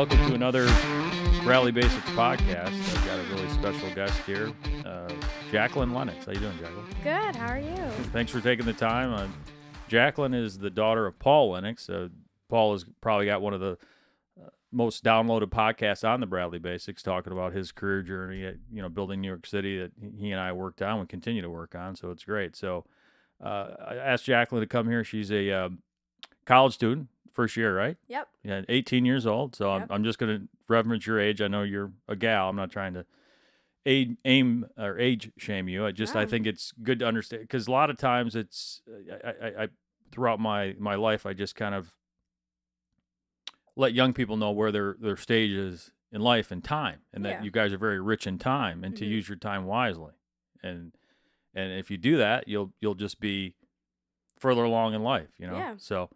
welcome to another Bradley Basics podcast. I've got a really special guest here, uh, Jacqueline Lennox. How you doing, Jacqueline? Good. How are you? Thanks for taking the time. Uh, Jacqueline is the daughter of Paul Lennox. Uh, Paul has probably got one of the uh, most downloaded podcasts on the Bradley Basics, talking about his career journey at you know building New York City that he and I worked on and continue to work on. So it's great. So uh, I asked Jacqueline to come here. She's a uh, college student, first year, right? Yep. Yeah, 18 years old. So I'm, I'm just going to reference your age. I know you're a gal. I'm not trying to aid, aim or age shame you. I just I think it's good to understand because a lot of times it's I, I, I throughout my my life I just kind of let young people know where their their stage is in life and time, and that Yeah. you guys are very rich in time, and to Mhm. use your time wisely, and and if you do that, you'll you'll just be further along in life, you know. Yeah. So,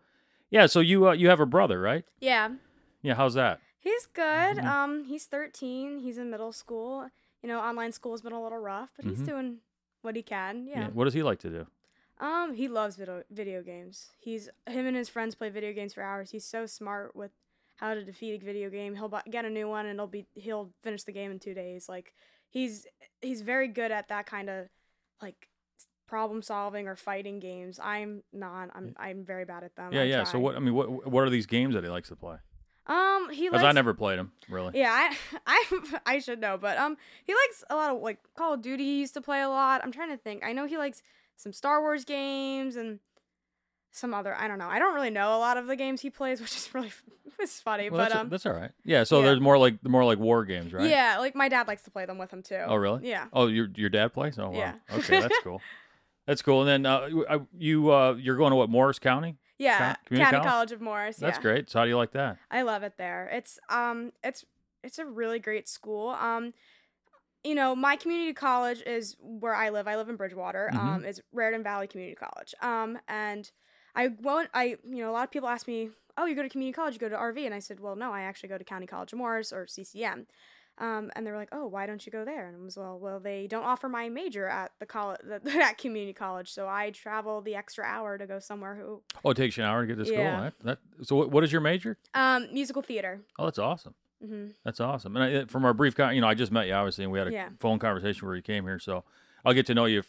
yeah. So you uh, you have a brother, right? Yeah. Yeah. How's that? He's good. Mhm. Um, he's 13. He's in middle school. You know, online school's been a little rough, but he's Mhm. doing what he can. Yeah. What does he like to do? Um, he loves video video games. He's him and his friends play video games for hours. He's so smart with how to defeat a video game. He'll bu- get a new one and he'll be he'll finish the game in 2 days. Like he's he's very good at that kind of like problem solving or fighting games. I'm not. I'm I'm very bad at them. yeah, I yeah. So what? I mean, what what are these games that he likes to play? Um, he Because I never played them really. Yeah, I, I I should know, but um, he likes a lot of like Call of Duty. He used to play a lot. I'm trying to think. I know he likes some Star Wars games and some other. I don't know. I don't really know a lot of the games he plays, which is really it's funny. Well, but that's, um, that's all right. Yeah. So yeah. there's more like more like war games, right? yeah, like my dad likes to play them with him too. Oh, really? Yeah. Oh, your your dad plays? Oh, wow. Yeah. Okay, that's cool. That's cool. And then uh, you- uh, you you're going to what Morris County? Yeah, County- community County college? College of Morris. That's yeah. great. So how do you like that? I love it there. It's um it's it's a really great school. Um you know, my community college is where I live. I live in Bridgewater. Mhm. Um it's Raritan Valley Community College. Um and I won't I you know, a lot of people ask me, "Oh, you go to community college, you go to RV." And I said, "Well, no, I actually go to County College of Morris or CCM." Um, and they were like, "Oh, why don't you go there?" And I was, "Well, well, they don't offer my major at the college, at community college, so I travel the extra hour to go somewhere who, Oh, it takes you an hour to get to school. Yeah. That, that, so what, what is your major? um, musical theater. Oh, that's awesome. hmm That's awesome. And I, from our brief, con- you know, I just met you obviously, and we had a Yeah. phone conversation where you came here. So I'll get to know you,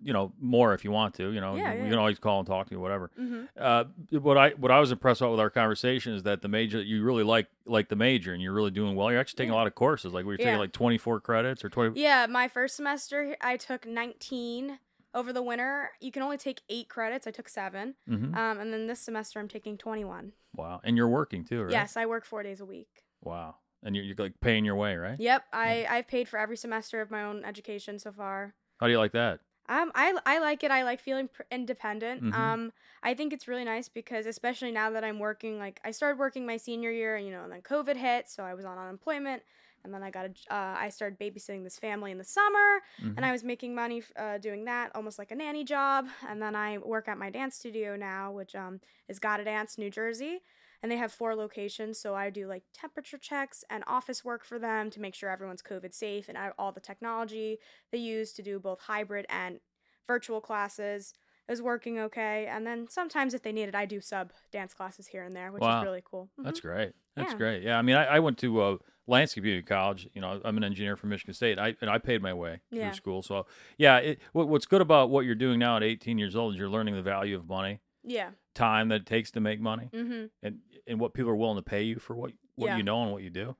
you know, more if you want to. You know, Yeah, you yeah. can always call and talk to me, whatever. hmm Uh, what I what I was impressed with with our conversation is that the major you really like like the major and you're really doing well. You're actually taking a lot of courses. Like we were taking Yeah. like 24 credits or 20. Yeah, my first semester I took 19 over the winter. You can only take 8 credits. I took 7. hmm Um and then this semester I'm taking 21. Wow, and you're working too, right? Yes, I work 4 days a week. Wow, and you're, you're like paying your way, right? Yep, I I've paid for every semester of my own education so far. How do you like that? Um, I, I like it. I like feeling pr- independent. Mhm. Um, I think it's really nice because especially now that I'm working, like I started working my senior year, you know, and then COVID hit, so I was on unemployment, and then I got a, uh, I started babysitting this family in the summer, Mhm. and I was making money uh, doing that, almost like a nanny job. And then I work at my dance studio now, which um is Gotta Dance, New Jersey, and they have four locations. So I do like temperature checks and office work for them to make sure everyone's COVID safe and I- all the technology they use to do both hybrid and virtual classes is working okay. And then sometimes if they need it, I do sub dance classes here and there, which Wow. is really cool. That's Mhm. great. That's Yeah. great. Yeah, I mean, I, I went to uh, Lansing Community College. You know, I'm an engineer from Michigan State. I and I paid my way Yeah. through school. So yeah, it, what, what's good about what you're doing now at 18 years old is you're learning the value of money, yeah. Time that it takes to make money, Mm-hmm. and and what people are willing to pay you for what what Yeah. you know and what you do,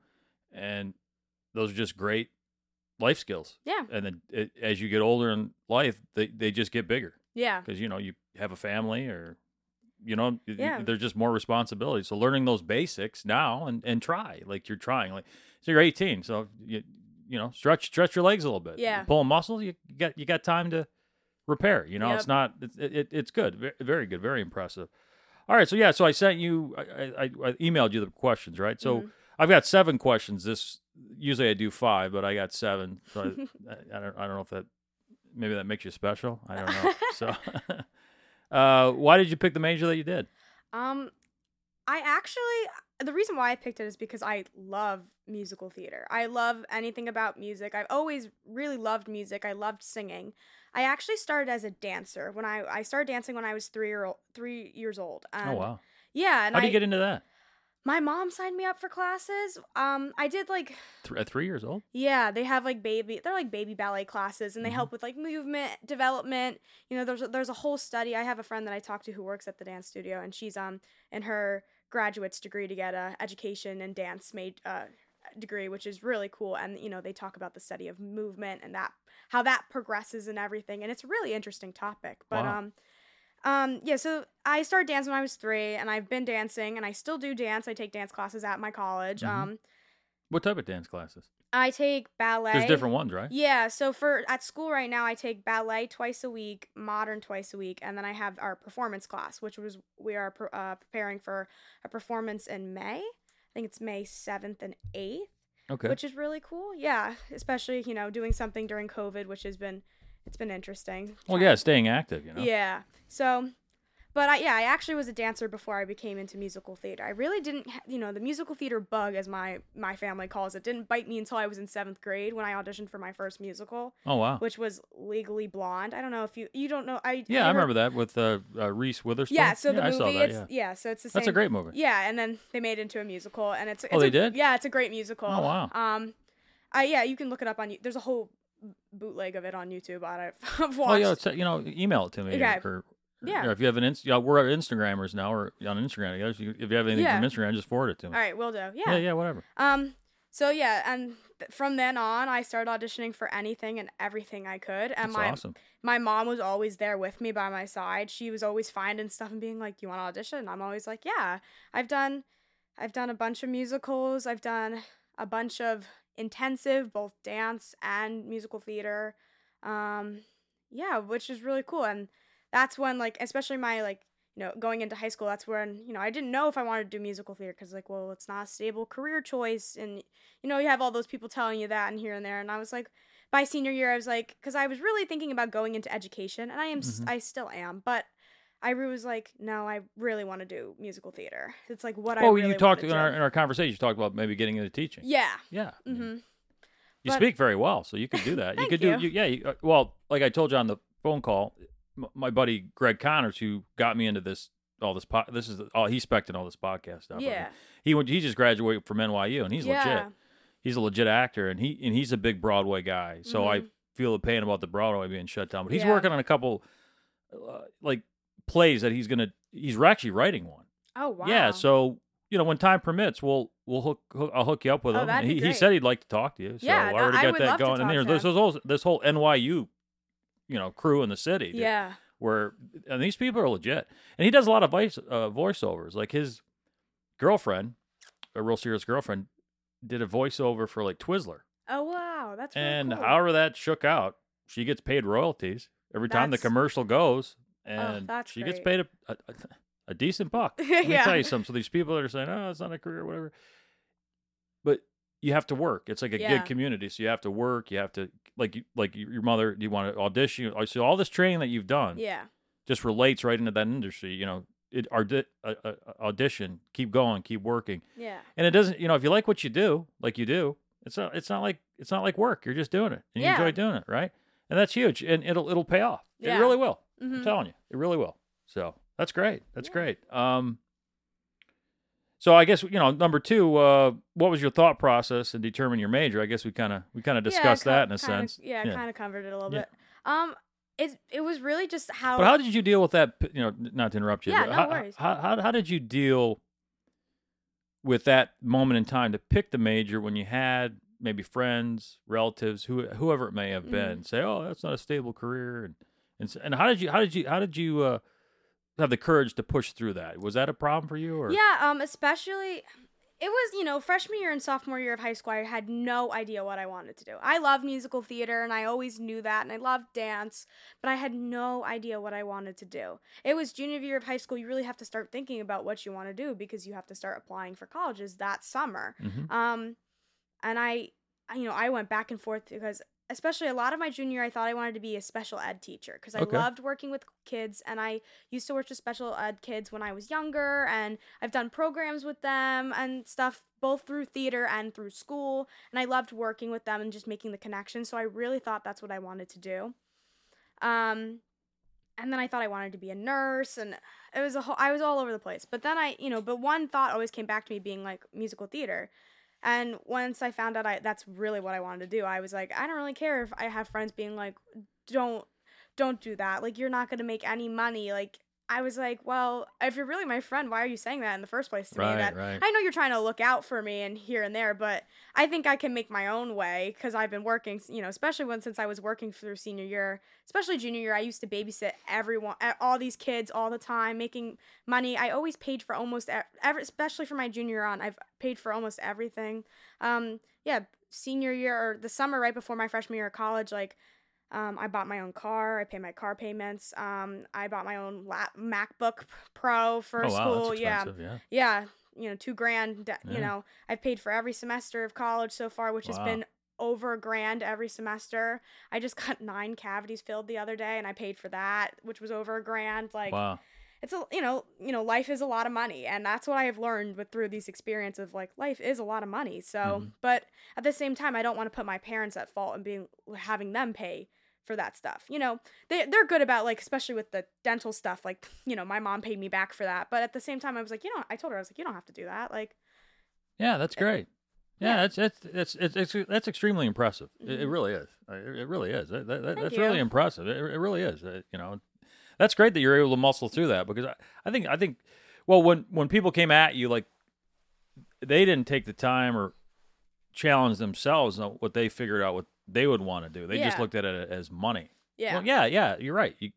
and those are just great life skills. Yeah. And then it, as you get older in life, they they just get bigger Yeah. because you know you have a family or you know Yeah. there's just more responsibility so learning those basics now and and try like you're trying like so you're 18 so you you know stretch stretch your legs a little bit Yeah. pulling muscles you got you got time to repair you know it's not it's it, it, it's good very good very impressive all right so yeah so i sent you i i, I emailed you the questions right so Mhm. i've got seven questions this usually i do five but i got seven so I, I, I don't i don't know if that maybe that makes you special i don't know so uh why did you pick the major that you did Um, I actually the reason why I picked it is because I love musical theater. I love anything about music. I've always really loved music. I loved singing. I actually started as a dancer when I I started dancing when I was three year old, three years old. oh wow Yeah, and how do you get into that My mom signed me up for classes. Um, I did like Th- at three years old. yeah, they have like baby. They're like baby ballet classes, and they Mhm. help with like movement development. You know, there's a, there's a whole study. I have a friend that I talk to who works at the dance studio, and she's um in her graduate's degree to get a education and dance made uh degree, which is really cool. And you know, they talk about the study of movement and that how that progresses and everything, and it's a really interesting topic. But Wow. um. Um, yeah, so I started dancing when I was three, and I've been dancing, and I still do dance. I take dance classes at my college. Mhm. Um, What type of dance classes? I take ballet. There's different ones, right? Yeah, so for at school right now, I take ballet twice a week, modern twice a week, and then I have our performance class, which was we are uh, preparing for a performance in May. I think it's May seventh and eighth, Okay. which is really cool. Yeah, especially you know doing something during COVID, which has been it's been interesting. well, yeah, staying active. You know. yeah. So, but I, yeah, I actually was a dancer before I became into musical theater. I really didn't, ha- you know, the musical theater bug, as my my family calls it, didn't bite me until I was in seventh grade when I auditioned for my first musical, Oh wow. which was Legally Blonde. I don't know if you you don't know. I Yeah, I heard- remember that with uh, uh, Reese Witherspoon. Yeah, so the I movie, saw that. it's Yeah. yeah. so it's the same. That's a great movie. Yeah, and then they made it into a musical, and it's, it's Oh, they a- did? Yeah, it's a great musical. Oh, wow. Um, I yeah, you can look it up on. you- There's a whole bootleg of it on YouTube. On it. I've watched. Oh yeah, it's, uh, you know, email it to me. Okay. Or- Yeah. or if you have an Inst- yeah, we're Instagrammers now, or on Instagram. You, if you have anything Yeah. from Instagram, just forward it to me. All right, we'll do. yeah, yeah, whatever. Um. So yeah, and th- from then on, I started auditioning for anything and everything I could. And That's my awesome. my mom was always there with me by my side. She was always finding stuff and being like, "You want to audition?" And I'm always like, "Yeah." I've done, I've done a bunch of musicals. I've done a bunch of intensive, both dance and musical theater. Um, yeah, which is really cool. And that's when, like, especially my like you know, going into high school, that's when, you know, I didn't know if I wanted to do musical theater because, like, well, it's not a stable career choice. And, you know, you have all those people telling you that and here and there. And I was like, by senior year, I was like, because I was really thinking about going into education and I am, s Mhm. I still am. But I was like, no, I really want to do musical theater. It's like what I Well, really you talked in our, in our conversation. You talked about maybe getting into teaching. Yeah. Yeah. I mean, Mm-hmm. You But- speak very well, so you could do that. you could do, you, yeah. You, uh, well, like I told you on the phone call, my buddy Greg Connors, who got me into this, all this, po- this is all he's specting all this podcast stuff. Yeah. he went, he just graduated from NYU, and he's yeah. legit. He's a legit actor, and he and he's a big Broadway guy. So I Mhm. feel the pain about the Broadway being shut down. But he's Yeah. working on a couple, uh, like plays that he's gonna. He's actually writing one. Oh, wow. Yeah. So you know, when time permits, we'll we'll hook, hook I'll hook you up with Oh, him. he, he said he'd like to talk to you. So Yeah, I no, already I got would that going. And there's this whole this whole NYU, you know, crew in the city. that- Yeah. Where and these people are legit, and he does a lot of voice uh, voiceovers. Like his girlfriend, a real serious girlfriend, did a voiceover for like Twizzler, Oh, wow. That's really and cool. however that shook out, she gets paid royalties every time the commercial goes, and Oh, that's she gets paid a, a, a decent buck. Let me Yeah. tell you something. So these people that are saying, "Oh, it's not a career, whatever," you have to work. It's like a Yeah. gig community, so you have to work. You have to like you, like your mother. Do you want to audition? So all this training that you've done Yeah. just relates right into that industry. You know, it audi- uh, uh, audition, keep going, keep working, Yeah. and it doesn't. You know, if you like what you do, like you do, it's not. It's not like it's not like work. You're just doing it, and you Yeah. enjoy doing it, right? And that's huge, and it'll it'll pay off. Yeah. It really will. hmm I'm telling you, it really will. So that's great. That's Yeah. great. Um, so I guess you know number two. Uh, what was your thought process in determining your major? I guess we kind of we kind of discussed that in a sense. Yeah, Yeah. kind of covered it a little Yeah. bit. Um, it it was really just how. But how did you deal with that? You know, not to interrupt you. Yeah, no how, worries. How, how how did you deal with that moment in time to pick the major when you had maybe friends, relatives, who whoever it may have Mhm. been, say, "Oh, that's not a stable career," and and and how did you how did you how did you uh, have the courage to push through that? Was that a problem for you? Or Yeah, um, especially it was, you know, freshman year and sophomore year of high school, I had no idea what I wanted to do. I love musical theater and I always knew that and I loved dance, but I had no idea what I wanted to do. It was junior year of high school, you really have to start thinking about what you want to do because you have to start applying for colleges that summer. Mhm. Um, and I, I- you know, I went back and forth because, especially a lot of my junior, year, I thought I wanted to be a special ed teacher because I Okay. loved working with kids, and I used to work with special ed kids when I was younger, and I've done programs with them and stuff both through theater and through school, and I loved working with them and just making the connection. So I really thought that's what I wanted to do. Um, and then I thought I wanted to be a nurse, and it was a whole. I was all over the place. But then I, you know, but one thought always came back to me being like musical theater. And once I found out I that's really what I wanted to do, I was like, I don't really care if I have friends being like, don't don't do that. Like you're not going to make any money. Like I was like, well, if you're really my friend, why are you saying that in the first place to Right, me? That right. I know you're trying to look out for me and here and there, but I think I can make my own way because I've been working, you know, especially when since I was working through senior year, especially junior year, I used to babysit everyone, all these kids all the time, making money. I always paid for almost every, especially for my junior year on. I've paid for almost everything. Um, yeah, senior year or the summer right before my freshman year of college, like um, I bought my own car. I pay my car payments. Um, I bought my own lap- MacBook Pro for oh wow, school. that's yeah, expensive. Yeah. yeah, you know, two grand. de- Yeah. You know, I've paid for every semester of college so far, which has been over a grand every semester. I just got nine cavities filled the other day, and I paid for that, which was over a grand. Like, wow. It's a you know, you know, life is a lot of money, and that's what I have learned with through these experiences of like life is a lot of money. So, Mhm. but at the same time, I don't want to put my parents at fault and being having them pay for that stuff. You know, they they're good about like especially with the dental stuff. Like, you know, my mom paid me back for that, but at the same time, I was like, you know, I told her I was like, you don't have to do that. Like, Yeah, that's great. Yeah, yeah. that's it's it's it's, it's that's extremely impressive. It, it Mhm. really is. It, it really is. That, that, that's really impressive. It, it really is. You know, that's great that you're able to muscle through that because I, I think I think well when when people came at you like they didn't take the time or challenge themselves on what they figured out what they would want to do. They just looked at it as money. yeah, Well, yeah, yeah, you're right. You,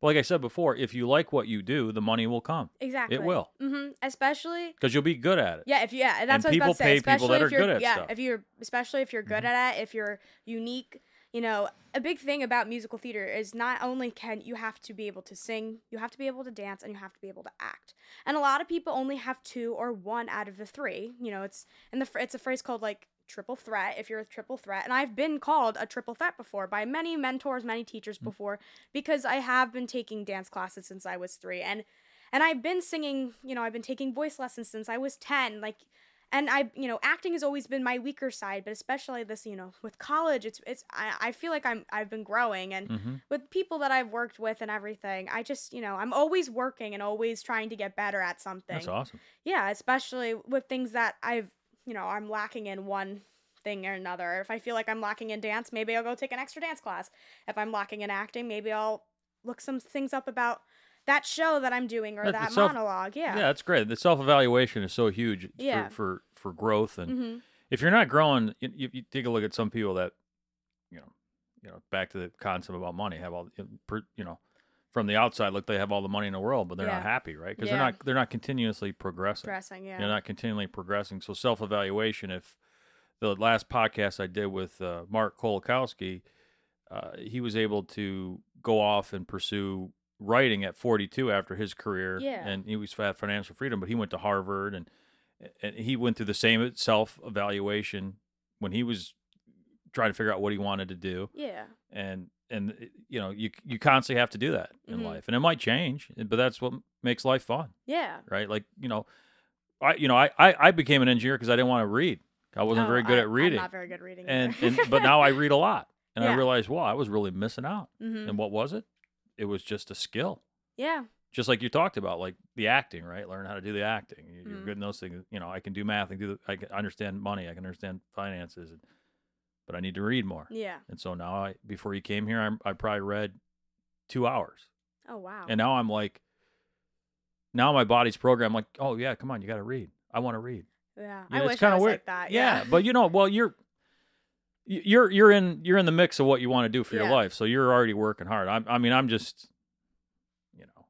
but like I said before, if you like what you do, the money will come exactly. It will. Mm-hmm. Especially because you'll be good at it. Yeah, if you, yeah, that's And what I was people about to say. pay people Especially that if are you're, good at yeah, stuff. Mm-hmm. if you're, especially if you're good at it, if you're unique, you know, a big thing about musical theater is not only can you have to be able to sing, you have to be able to dance, and you have to be able to act. And a lot of people only have two or one out of the three. You know, it's and the it's a phrase called like triple threat if you're a triple threat and i've been called a triple threat before by many mentors many teachers Mm. before because i have been taking dance classes since i was three and and I've been singing, you know, I've been taking voice lessons since I was 10. Like, and I, you know, acting has always been my weaker side, but especially this, you know, with college, it's, it's, I, I feel like I'm, I've been growing and hmm with people that I've worked with and everything, I just, you know, I'm always working and always trying to get better at something. That's awesome. Yeah, especially with things that I've, you know, I'm lacking in one thing or another. If I feel like I'm lacking in dance, maybe I'll go take an extra dance class. If I'm lacking in acting, maybe I'll look some things up about that show that I'm doing or That- that self- monologue. Yeah, Yeah. that's great. The self evaluation is so huge Yeah. for, for for growth, and hmm if you're not growing, you, you, you take a look at some people that, you know, you know, back to the concept about money, have all, you know, from the outside look they have all the money in the world, but they're not happy, right? Because Yeah. they're not they're not continuously progressing. Dressing, yeah. They're not continually progressing. So self evaluation. If the last podcast I did with uh, Mark Kolakowski, uh, he was able to go off and pursue writing at 42 after his career, Yeah. and he was had financial freedom. But he went to Harvard, and and he went through the same self evaluation when he was trying to figure out what he wanted to do, yeah. and and uh, you know you you constantly have to do that in Mhm. life, and it might change, but that's what makes life fun Yeah. right? Like you know, I you know I I, I became an engineer because I didn't want to read. I wasn't Oh, very good I- at reading, I'm not very good at reading. and, and but now I read a lot, and I realized, wow, I was really missing out. Mhm. And what was it? It was just a skill, Yeah. just like you talked about, like the acting, right? Learn how to do the acting. You- You're Mhm. good in those things. You know, I can do math. I can do. The, I can understand money. I can understand finances, and, but I need to read more. Yeah. And so now, I before you came here, I, I probably read two hours. Oh wow. And now I'm like, now my body's programmed like, oh yeah, come on, you got to read. I want to read. yeah. You I know, wish it's kind I of weird. like that. yeah, Yeah. but you know, well, you're you're you're in you're in the mix of what you want to do for your life, so you're already working hard. I'm, I mean, I'm just, you know,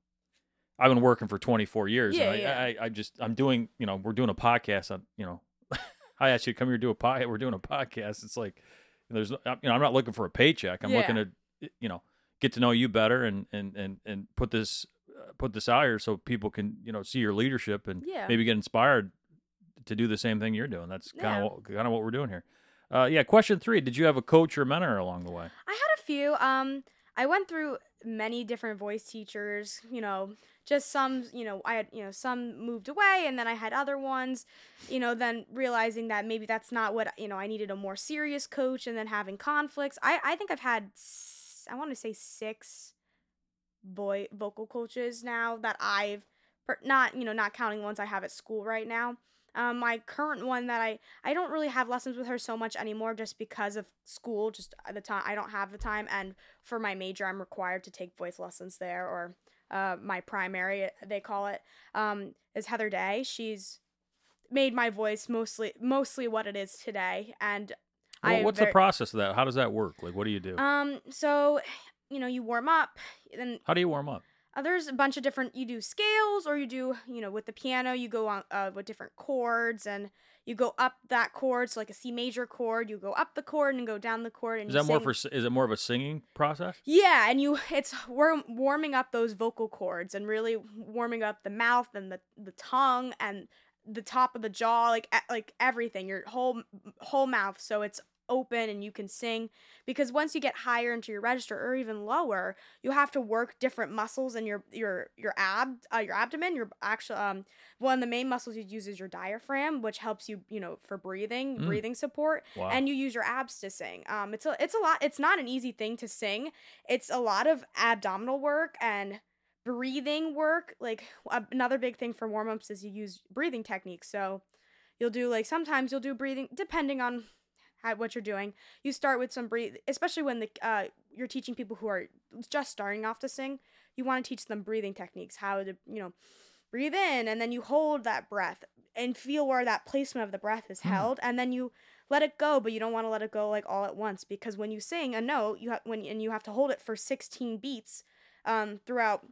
I've been working for 24 years. Yeah, and I, yeah. I, I just I'm doing, you know, we're doing a podcast on, you know, I asked you to come here do a podcast. We're doing a podcast. It's like there's, no- you know, I'm not looking for a paycheck. I'm looking to, you know, get to know you better and and and and put this uh, put this out here so people can you know see your leadership and Yeah. maybe get inspired to do the same thing you're doing. That's kind of what, kind of what we're doing here. Uh, yeah. Question three: Did you have a coach or mentor along the way? I had a few. Um, I went through many different voice teachers. You know, just some. You know, I had you know some moved away, and then I had other ones. You know, then realizing that maybe that's not what you know. I needed a more serious coach, and then having conflicts. I I think I've had. I want to say six boy vocal coaches now that I've not you know not counting ones I have at school right now. Um, my current one that I I don't really have lessons with her so much anymore just because of school. Just at the time I don't have the time, and for my major I'm required to take voice lessons there or uh, my primary they call it um, is Heather Day. She's made my voice mostly mostly what it is today, and Well, I what's the process of that? How does that work? Like, what do you do? um so you know you warm up then How do you warm up? Uh, there's a bunch of different you do scales or you do you know with the piano you go on uh, with different chords and you go up that chord so like a c major chord you go up the chord and go down the chord and Is that more for? Is it more of a singing process? yeah and you it's we're warming up those vocal cords and really warming up the mouth and the the tongue and the top of the jaw like like everything your whole whole mouth so it's open and you can sing because once you get higher into your register or even lower you have to work different muscles in your your your ab uh, your abdomen your actual um one of the main muscles you use is your diaphragm which helps you you know for breathing Mm. breathing support Wow. and you use your abs to sing. Um, it's a it's a lot. It's not an easy thing to sing. It's a lot of abdominal work and breathing work. Like another big thing for warm ups is you use breathing techniques. So you'll do like sometimes you'll do breathing depending on how, what you're doing. You start with some breathe, especially when the uh, you're teaching people who are just starting off to sing. You want to teach them breathing techniques, how to you know breathe in and then you hold that breath and feel where that placement of the breath is Hmm. held and then you let it go but you don't want to let it go like all at once because when you sing a note you have when and you have to hold it for 16 beats um throughout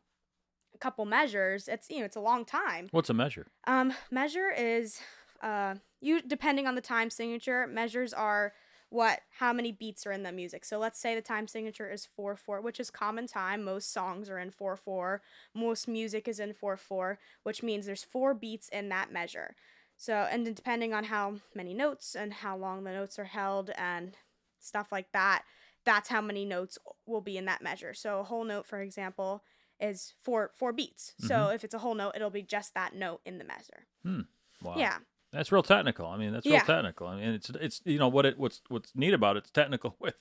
a couple measures it's you know it's a long time What's a measure? um measure is uh you depending on the time signature measures are what how many beats are in the music. So let's say the time signature is 4 4 which is common time. Most songs are in 4 4 most music is in 4 4 which means there's four beats in that measure. So and depending on how many notes and how long the notes are held and stuff like that that's how many notes will be in that measure. So a whole note for example is four four beats. So mm-hmm. if it's a whole note it'll be just that note in the measure. Hmm. Wow. yeah That's real technical. I mean, that's real Yeah. technical. I mean, it's it's you know what it what's what's neat about it, it's technical with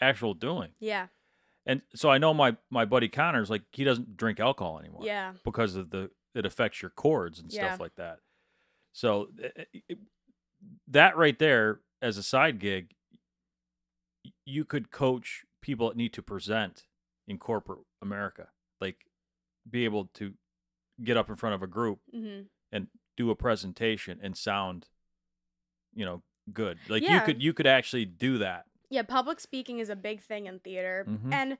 actual doing. yeah And so I know my my buddy Connor's like he doesn't drink alcohol anymore. yeah Because of the it affects your cords and Yeah. stuff like that. So it, it- that right there as a side gig, you could coach people that need to present in corporate America, like be able to get up in front of a group hmm and do a presentation and sound you know good. Like you could you could actually do that. Yeah public speaking is a big thing in theater Mhm. and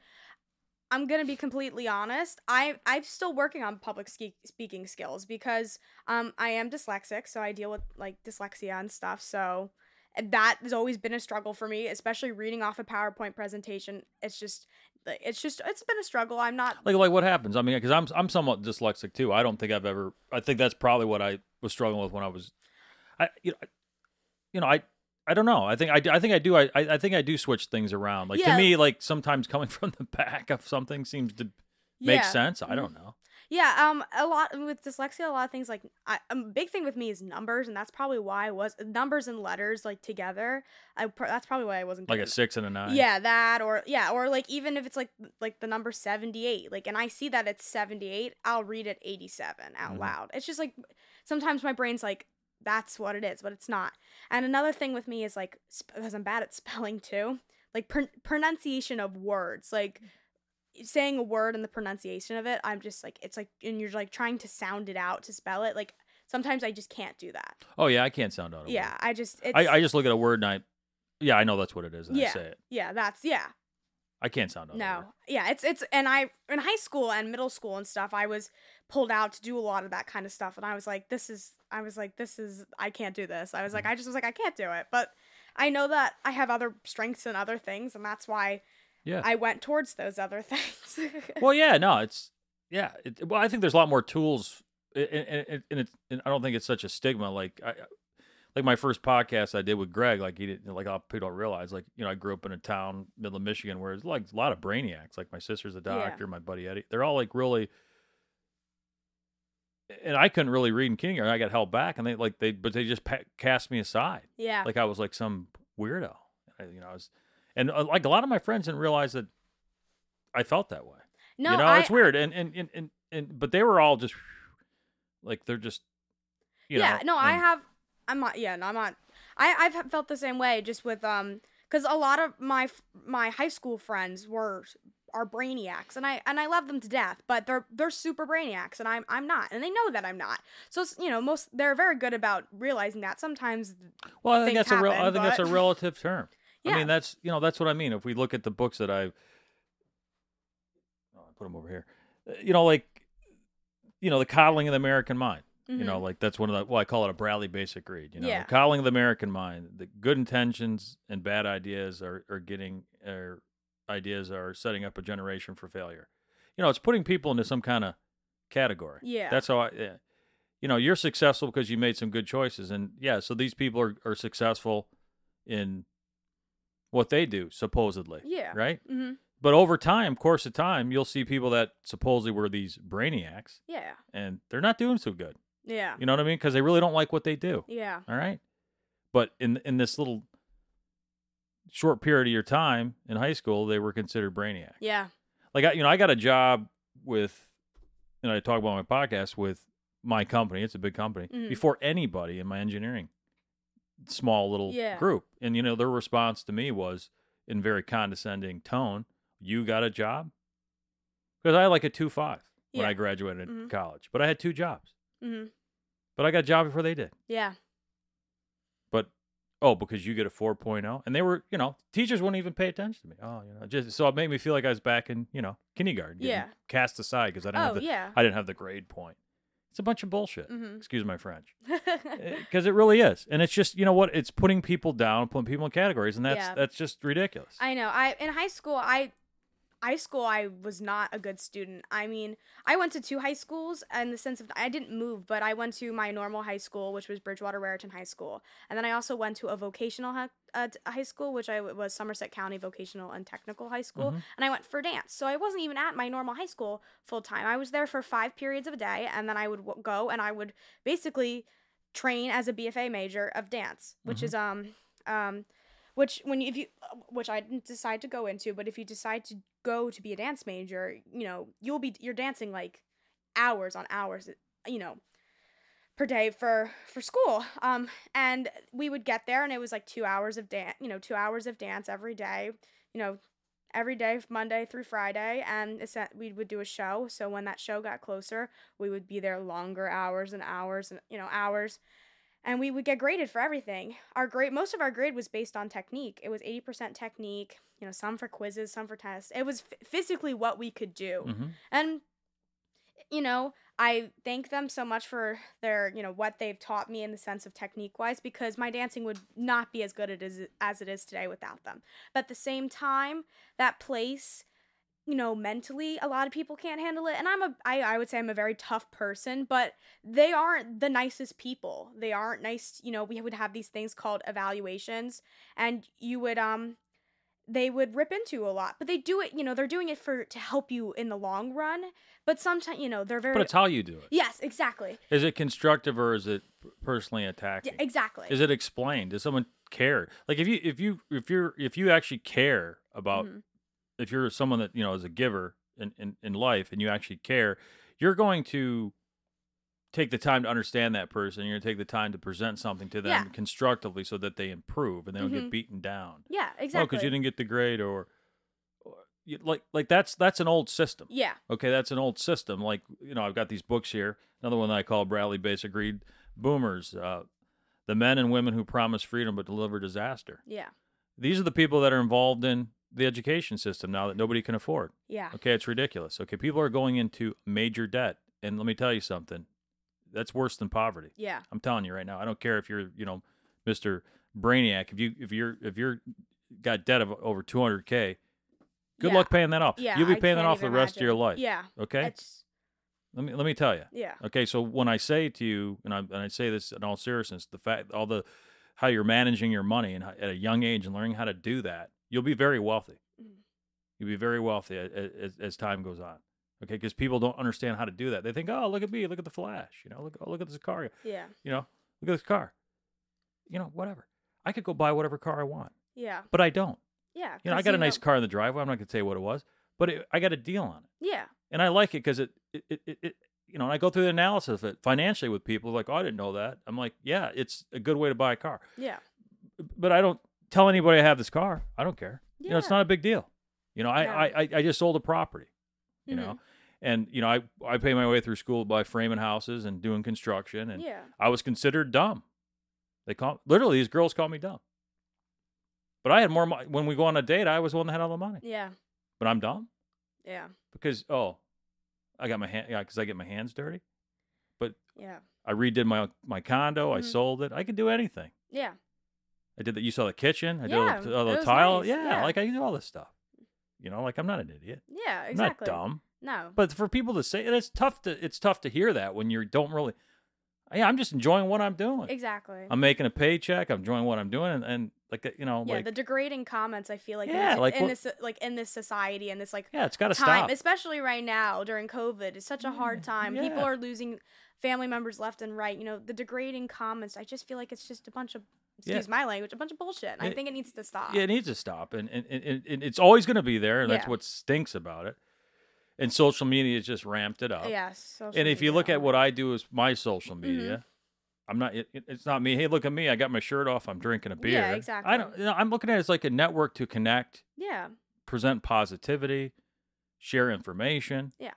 i'm gonna be completely honest i i'm still working on public ski- speaking skills because um i am dyslexic so i deal with like dyslexia and stuff so that has always been a struggle for me especially reading off a powerpoint presentation. It's just like, it's just it's been a struggle i'm not like like what happens i mean because i'm i'm somewhat dyslexic too i don't think i've ever i think that's probably what i was struggling with when i was i you know, I- you know i I don't know. I think I, I think I do. I, I think I do switch things around. Like Yeah. to me, like sometimes coming from the back of something seems to make yeah. sense. I Mhm. don't know. Yeah, um, a lot with dyslexia, a lot of things like I, a big thing with me is numbers, and that's probably why I was numbers and letters like together. I pr- that's probably why I wasn't Like good a six and a nine. Yeah, that or yeah, or like even if it's like like the number 78, like and I see that it's 78, I'll read it 87 out Mhm. loud. It's just like sometimes my brain's like that's what it is, but it's not. And another thing with me is like sp- because I'm bad at spelling too, like pr- pronunciation of words, like saying a word and the pronunciation of it, I'm just like it's like and you're like trying to sound it out to spell it, like sometimes I just can't do that. Oh yeah, I can't sound out. A word. Yeah, I just it's I, I just look at a word and I, yeah, I know that's what it is, and I Yeah. say it. yeah, that's yeah. I can't sound out. No. Yeah, it's it's and I in high school and middle school and stuff, I was pulled out to do a lot of that kind of stuff and I was like this is I was like this is I can't do this. I was Mm-hmm. like I just was like I can't do it. But I know that I have other strengths and other things and that's why Yeah. I went towards those other things. well, yeah, no, it's yeah. It, well, I think there's a lot more tools, and, and, and, it's and I don't think it's such a stigma. Like I, like my first podcast I did with Greg, like he didn't like a lot of people don't realize. Like you know, I grew up in a town middle of Michigan where there's like a lot of brainiacs. Like my sister's a Yeah. doctor, my buddy Eddie. They're all like really. And I couldn't really read in kindergarten. I got held back, and they like they, but they just pa- cast me aside yeah. like I was like some weirdo. I, you know, I was, and uh, like a lot of my friends didn't realize that I felt that way. No, you know, I, it's weird. And, and and and and but they were all just like they're just you yeah, know. no, I have. I'm not. Yeah, no, I'm not. I I've felt the same way just with um because a lot of my my high school friends were are brainiacs and I and I love them to death, but they're they're super brainiacs and I'm I'm not, and they know that I'm not. So it's, you know, most they're very good about realizing that. Sometimes, Well, I think that's a real. I happen, think that's a relative term. I mean, that's you know that's what I mean. If we look at the books that I've, oh, I put them over here. Uh, You know, like, you know, the coddling of the American mind. You know, Mhm. like that's one of the. Well, I call it a Bradley basic read. You know, Yeah. the coddling of the American mind. The good intentions and bad ideas are are getting are ideas are setting up a generation for failure. You know, it's putting people into some kind of category. Yeah. That's how I. Yeah. You know, you're successful because you made some good choices, and yeah, so these people are are successful in what they do supposedly. Yeah. Right. hmm But over time, course of time, you'll see people that supposedly were these brainiacs, yeah, and they're not doing so good. yeah, You know what I mean? Because they really don't like what they do. yeah, All right. But in in this little short period of your time in high school, they were considered brainiacs. yeah, Like I, you know, I got a job with, and I talk about my podcast with my company. It's a big company. Mhm. Before anybody in my engineering small little Yeah. group, and you know, their response to me was in very condescending tone. You got a job? Because I had like a two five when I graduated Mhm. college, but I had two jobs. hmm But I got a job before they did. yeah, But oh, because you get a 4.0, and they were, you know, teachers wouldn't even pay attention to me. Oh, you know, just so it made me feel like I was back in, you know, kindergarten. Yeah. cast aside because I didn't Oh have the yeah. I didn't have the grade point. It's a bunch of bullshit. hmm Excuse my French, because it really is, and it's just you know what? It's putting people down, putting people in categories, and that's Yeah. that's just ridiculous. I know. I in high school, I high school I was not a good student. I mean, I went to two high schools in the sense of I didn't move, but I went to my normal high school, which was Bridgewater Raritan High School, and then I also went to a vocational hi- uh, high school, which I was Somerset County Vocational and Technical High School, Mhm. and I went for dance. So I wasn't even at my normal high school full time. I was there for five periods of a day, and then I would w- go and I would basically train as a BFA major of dance, which Mhm. is um um which when you, if you which I didn't decide to go into, but if you decide to go to be a dance major, you know, you'll be you're dancing like hours on hours, you know, per day for for school. Um and we would get there and it was like 2 hours of dance, you know, 2 hours of dance every day, you know, every day Monday through Friday and we would do a show. So when that show got closer, we would be there longer hours and hours and you know, hours and we would get graded for everything. Our grade, most of our grade was based on technique. It was 80% technique, you know, some for quizzes, some for tests. It was f- physically what we could do. hmm And, you know, I thank them so much for their, you know, what they've taught me in the sense of technique wise because my dancing would not be as good is, as it is today without them. But at the same time, that place, you know, mentally, a lot of people can't handle it. And I'm a, I, I would say I'm a very tough person, but they aren't the nicest people. They aren't nice. You know, we would have these things called evaluations, and you would, um, they would rip into you a lot, but they do it, you know, they're doing it for to help you in the long run. But sometimes, you know, they're very. But it's how you do it. yes, exactly. Is it constructive or is it personally Yeah, attacking? exactly. Is it explained? Does someone care? Like if you if you if you're if you actually care about Mhm. If you're someone that you know is a giver in, in in life and you actually care, you're going to take the time to understand that person. You're going to take the time to present something to them Yeah. constructively so that they improve and they don't get Mhm. beaten down. Yeah, Oh, exactly. because you didn't get the grade or, or you, like like that's that's an old system. yeah. Okay, that's an old system. Like you know, I've got these books here. Another one that I call Bradley Basic Read Boomers. Uh, the men and women who promise freedom but deliver disaster. Yeah. These are the people that are involved in the education system now that nobody can afford. Yeah. Okay, it's ridiculous. Okay, people are going into major debt, and let me tell you something. That's worse than poverty. Yeah. I'm telling you right now. I don't care if you're, you know, Mister Brainiac. If you if you're if you're got debt of over 200k, good Yeah. luck paying that off. Yeah. You'll be paying that off the even rest of your life. Yeah. Okay. It's Let me let me tell you. yeah. Okay, so when I say to you, and I and I say this in all seriousness, the fact all the how you're managing your money and how, at a young age and learning how to do that, you'll be very wealthy. Mhm. You'll be very wealthy as, as, as time goes on. Okay, because people don't understand how to do that. They think, oh, look at me, look at the flash, you know, look, oh, look at this car, Yeah. you know, look at this car, you know, whatever. I could go buy whatever car I want, Yeah. but I don't. Yeah. You know, I got a nice car in the driveway. I'm not gonna tell you what it was, but it, I got a deal on it, Yeah. and I like it because it, it, it, it, it, you know, and I go through the analysis of it financially with people like, oh, I didn't know that. I'm like, yeah, it's a good way to buy a car, Yeah. but I don't tell anybody I have this car. I don't care. Yeah. You know, it's not a big deal. You know, I, No. I, I, I just sold a property. You Mhm. know, and you know, I, I pay my way through school by framing houses and doing construction, and Yeah. I was considered dumb. They call literally these girls call me dumb. But I had more money when we go on a date. I was the one that had all the money. Yeah. But I'm dumb Yeah. because oh, I got my hand yeah because I get my hands dirty. But yeah. I redid my my condo. I Mhm. sold it. I could do anything. Yeah. I did that. You saw the kitchen. I did Yeah, all the, all the tile. nice, Yeah, yeah. like I do all this stuff. You know, like I'm not an idiot. Yeah. I'm Exactly. not dumb. No. But for people to say, and it's tough to it's tough to hear that when you don't really. Yeah, I'm just enjoying what I'm doing. exactly. I'm making a paycheck. I'm enjoying what I'm doing, and, and like uh, you know, yeah, like the degrading comments I feel like Yeah, this, like in what- this like in this society and this like yeah, it's got to time, stop. especially right now during COVID. It's such a hard Yeah, time. People are losing family members left and right. You know, the degrading comments. I just feel like it's just a bunch of Yeah. excuse my language, a bunch of bullshit. And I It- think it needs to stop. Yeah, it needs to stop, and and, and, and it's always going to be there, and that's what stinks about it. And social media has just ramped it up. Yes. social and if you look at what I do as my social Mm-hmm. media, I'm not. It, it- it's not me. Hey, look at me. I got my shirt off. I'm drinking a beer. I exactly. I don't. You know, I'm looking at it as like a network to connect, yeah, present positivity, share information. Yeah.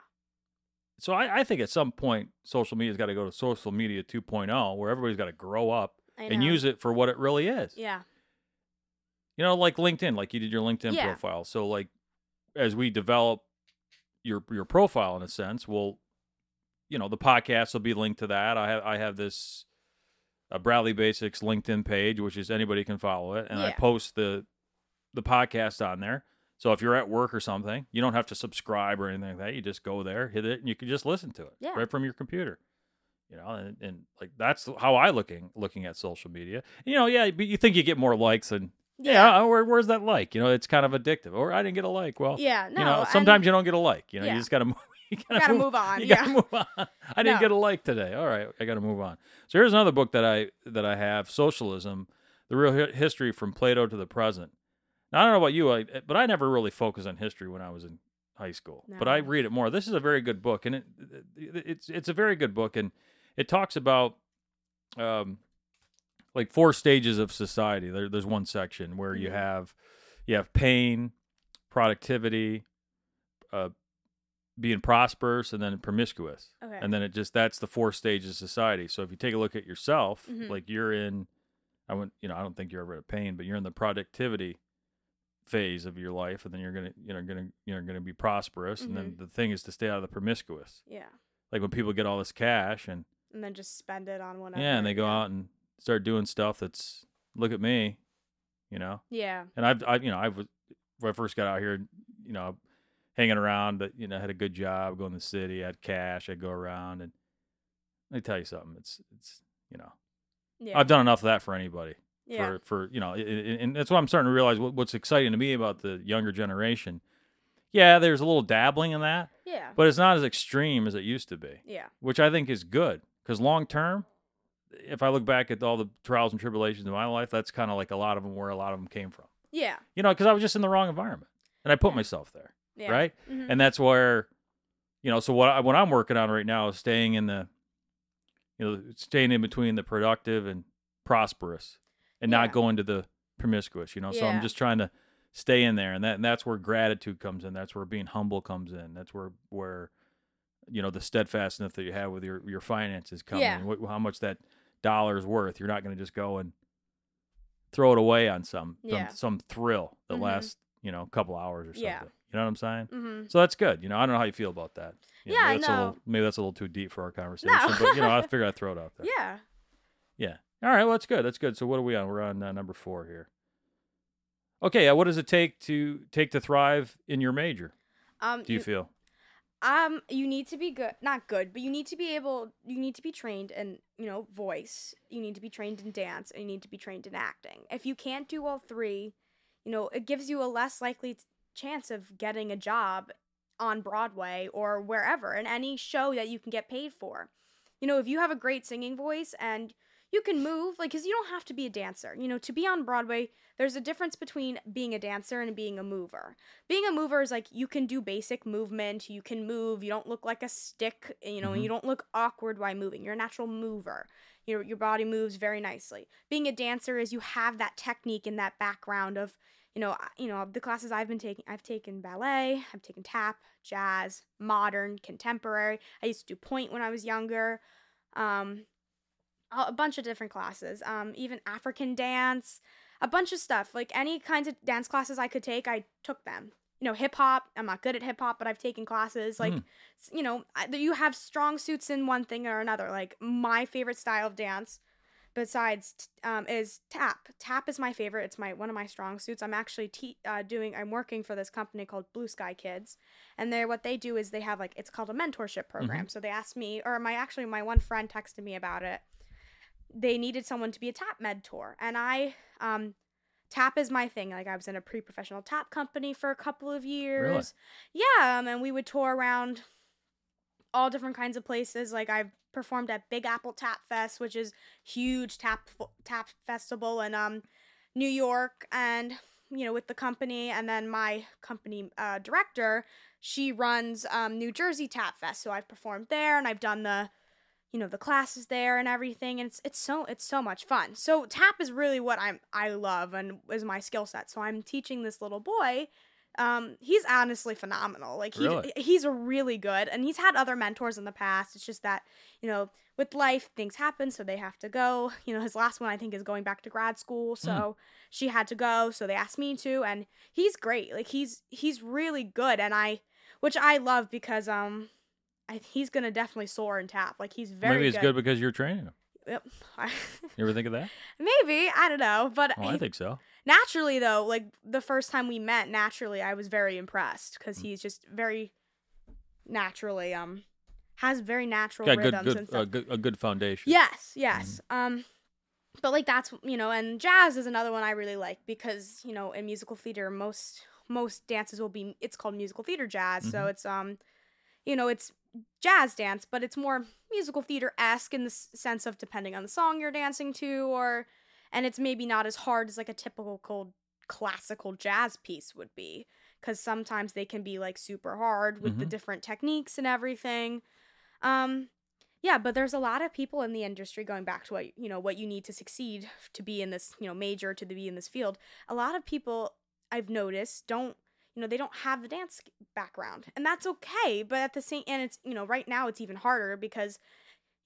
So I, I think at some point social media's got to go to social media 2.0, where everybody's got to grow up and use it for what it really is. Yeah. You know, like LinkedIn, like you did your LinkedIn Yeah. profile. So like as we develop your your profile in a sense, we'll you know, the podcast will be linked to that. I have I have this uh, Bradley Basics LinkedIn page, which is anybody can follow it, and I post the the podcast on there. So if you're at work or something, you don't have to subscribe or anything like that. You just go there, hit it, and you can just listen to it Yeah. right from your computer. You know, and, and like that's how I looking looking at social media. You know, yeah, but you think you get more likes and yeah, where, where's that like? You know, it's kind of addictive. Or I didn't get a like. Well, Yeah. No. you know, sometimes you don't get a like. You know, Yeah. you just gotta move. You gotta, gotta move, move on. You yeah. gotta move on. I didn't No. get a like today. All right, I gotta move on. So here's another book that I that I have: Socialism: The Real Hi- History from Plato to the Present. Now I don't know about you, I, but I never really focused on history when I was in high school. But I read it more. This is a very good book, and it, it it's it's a very good book, and it talks about um like four stages of society. There, there's one section where you Mhm. have you have pain, productivity, uh, being prosperous, and then promiscuous. Okay. And then it just that's the four stages of society. So if you take a look at yourself, Mhm. like you're in, I wouldn't, you know, I don't think you're ever at pain, but you're in the productivity phase of your life, and then you're gonna, you know, gonna, you know gonna be prosperous, and then mm-hmm. the thing is to stay out of the promiscuous. yeah. Like when people get all this cash and And then just spend it on whatever. yeah, and they go out and start doing stuff that's look at me, you know. Yeah. And I've, I, you know, I was when I first got out here, you know, hanging around, but you know, had a good job, going to the city, had cash, I'd go around, and let me tell you something, it's, it's, you know, Yeah. I've done enough of that for anybody. Yeah. For, for you know, and that's what I'm starting to realize. What, what's exciting to me about the younger generation, yeah, there's a little dabbling in that, yeah. but it's not as extreme as it used to be yeah. which I think is good because long term, if I look back at all the trials and tribulations in my life, that's kind of like a lot of them where a lot of them came from. Yeah. You know, because I was just in the wrong environment and I put Yeah. myself there, Yeah. right? Mhm. And that's where, you know, so what I, what I'm working on right now is staying in the, you know, staying in between the productive and prosperous, and Yeah. not going to the promiscuous. You know, so I'm just trying to stay in there, and that and that's where gratitude comes in. That's where being humble comes in. That's where where you know the steadfastness that you have with your your finances come Yeah. in. What, how much that dollar is worth. You're not going to just go and throw it away on some some, Yeah. some thrill that Mhm. lasts you know a couple hours or something. Yeah. You know what I'm saying? Mhm. So that's good. You know, I don't know how you feel about that. You know, Yeah, maybe that's a no. little, maybe that's a little too deep for our conversation. No. but you know, I figured I'd throw it out there. Yeah. Yeah. All right. Well, that's good. That's good. So what are we on? We're on uh, number four here. Okay. Uh, what does it take to take to thrive in your major? Um. Do you feel? um you need to be good not good but you need to be able you need to be trained in you know voice you need to be trained in dance and you need to be trained in acting if you can't do all three you know it gives you a less likely t- chance of getting a job on broadway or wherever in any show that you can get paid for you know if you have a great singing voice and you can move like because you don't have to be a dancer you know to be on broadway there's a difference between being a dancer and being a mover. Being a mover is like you can do basic movement you can move you don't look like a stick you know Mhm. you don't look awkward while moving you're a natural mover. Your, your body moves very nicely. Being a dancer is you have that technique and that background of you know you know the classes i've been taking i've taken ballet i've taken tap jazz modern contemporary. I used to do pointe when i was younger. Um a bunch of different classes um even african dance a bunch of stuff like any kinds of dance classes i could take i took them. You know hip hop i'm not good at hip hop but i've taken classes like Mm. you know I- you have strong suits in one thing or another like my favorite style of dance besides um, is tap. Tap is my favorite it's my one of my strong suits. I'm actually te- uh, doing i'm working for this company called blue sky kids and they're what they do is they have like it's called a mentorship program. So they asked me or my actually my one friend texted me about it they needed someone to be a tap mentor. And i um tap is my thing. Like i was in a pre-professional tap company for a couple of years. Yeah um, and we would tour around all different kinds of places. Like i've performed at big apple tap fest which is huge tap tap festival in um new york and you know with the company. And then my company uh, director she runs um, new jersey tap fest. So i've performed there and i've done the you know the classes there and everything and it's it's so it's so much fun. So tap is really what i'm i love and is my skill set. So i'm teaching this little boy um he's honestly phenomenal. Like he Really? he's a really good and he's had other mentors in the past. It's just that you know with life things happen so they have to go. You know his last one i think is going back to grad school so she had to go so they asked me to and he's great. Like he's he's really good and i which i love because um I, he's gonna definitely soar and tap like he's very Maybe it's good, good because you're training him. Yep. You ever think of that? maybe i don't know but Oh, I think so. naturally though like the first time we met naturally i was very impressed because Mm. he's just very naturally um has very natural Got good, rhythms good, and uh, stuff good, a good foundation. yes yes um but like that's you know and jazz is another one i really like because you know in musical theater most most dances will be it's called musical theater jazz so Mhm. it's um you know it's jazz dance but it's more musical theater-esque in the sense of depending on the song you're dancing to or and it's maybe not as hard as like a typical cold classical jazz piece would be because sometimes they can be like super hard with the Mhm. different techniques and everything um yeah but there's a lot of people in the industry going back to what you know what you need to succeed to be in this you know major to be in this field a lot of people i've noticed don't you know they don't have the dance background and that's okay but at the same and it's you know right now it's even harder because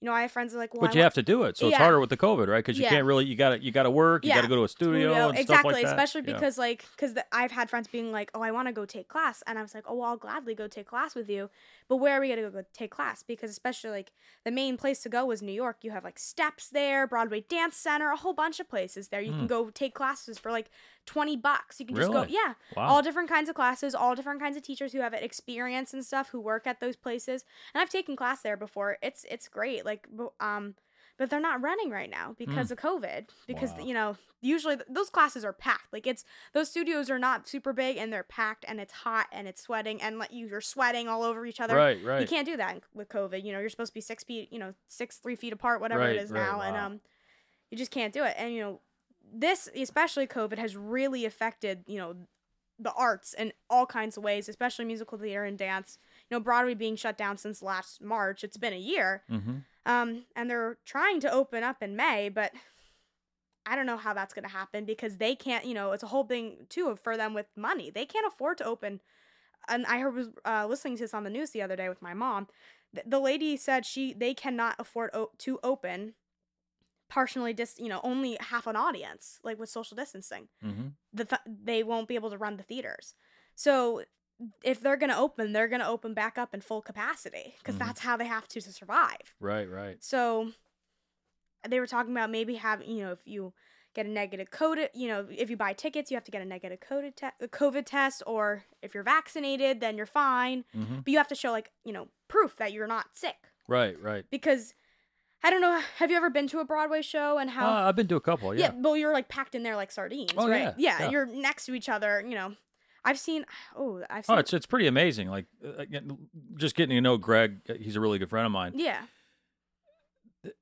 you know i have friends that are like well But I you wa- have to do it, so it's harder with the COVID, right? Because you Yeah. can't really. You got to you got to work. You Yeah. got to go to a studio, and exactly stuff like that. especially Yeah. because like because i've had friends being like oh i want to go take class and i was like oh well, i'll gladly go take class with you but where are we going to go take class because especially like the main place to go was new york you have like steps there broadway dance center a whole bunch of places there you can Hmm. go take classes for like 20 bucks. You can just go yeah. Wow. all different kinds of classes all different kinds of teachers who have experience and stuff who work at those places. And i've taken class there before. It's it's great. Like um but they're not running right now because of covid because Hmm. Wow. you know usually th- those classes are packed. Like it's those studios are not super big and they're packed and it's hot and it's sweating and like you, you're sweating all over each other. Right, right. you can't do that with covid. You know you're supposed to be six feet you know six three feet apart whatever Right, it is right, now. And wow. um you just can't do it. And you know this especially covid has really affected you know the arts in all kinds of ways especially musical theater and dance. You know broadway being shut down since last march it's been a year. Hmm um and they're trying to open up in may but i don't know how that's going to happen because they can't you know it's a whole thing too for them with money. They can't afford to open and i heard was uh, listening to this on the news the other day with my mom. The lady said she they cannot afford o- to open partially dis you know only half an audience like with social distancing hmm the th- they won't be able to run the theaters so if they're going to open they're going to open back up in full capacity because Mhm. that's how they have to to survive Right, right. so they were talking about maybe having, you know, if you get a negative code, you know, if you buy tickets, you have to get a negative coded te- COVID test, or if you're vaccinated, then you're fine. hmm But you have to show like, you know, proof that you're not sick Right, right. because I don't know. Have you ever been to a Broadway show and how? Uh, I've been to a couple. yeah. Yeah. well, you're like packed in there like sardines, Oh, right? yeah, yeah. you're next to each other. You know, I've seen. Oh, I've Oh, seen. it's it's pretty amazing. Like uh, just getting to know Greg. uh, He's a really good friend of mine. yeah,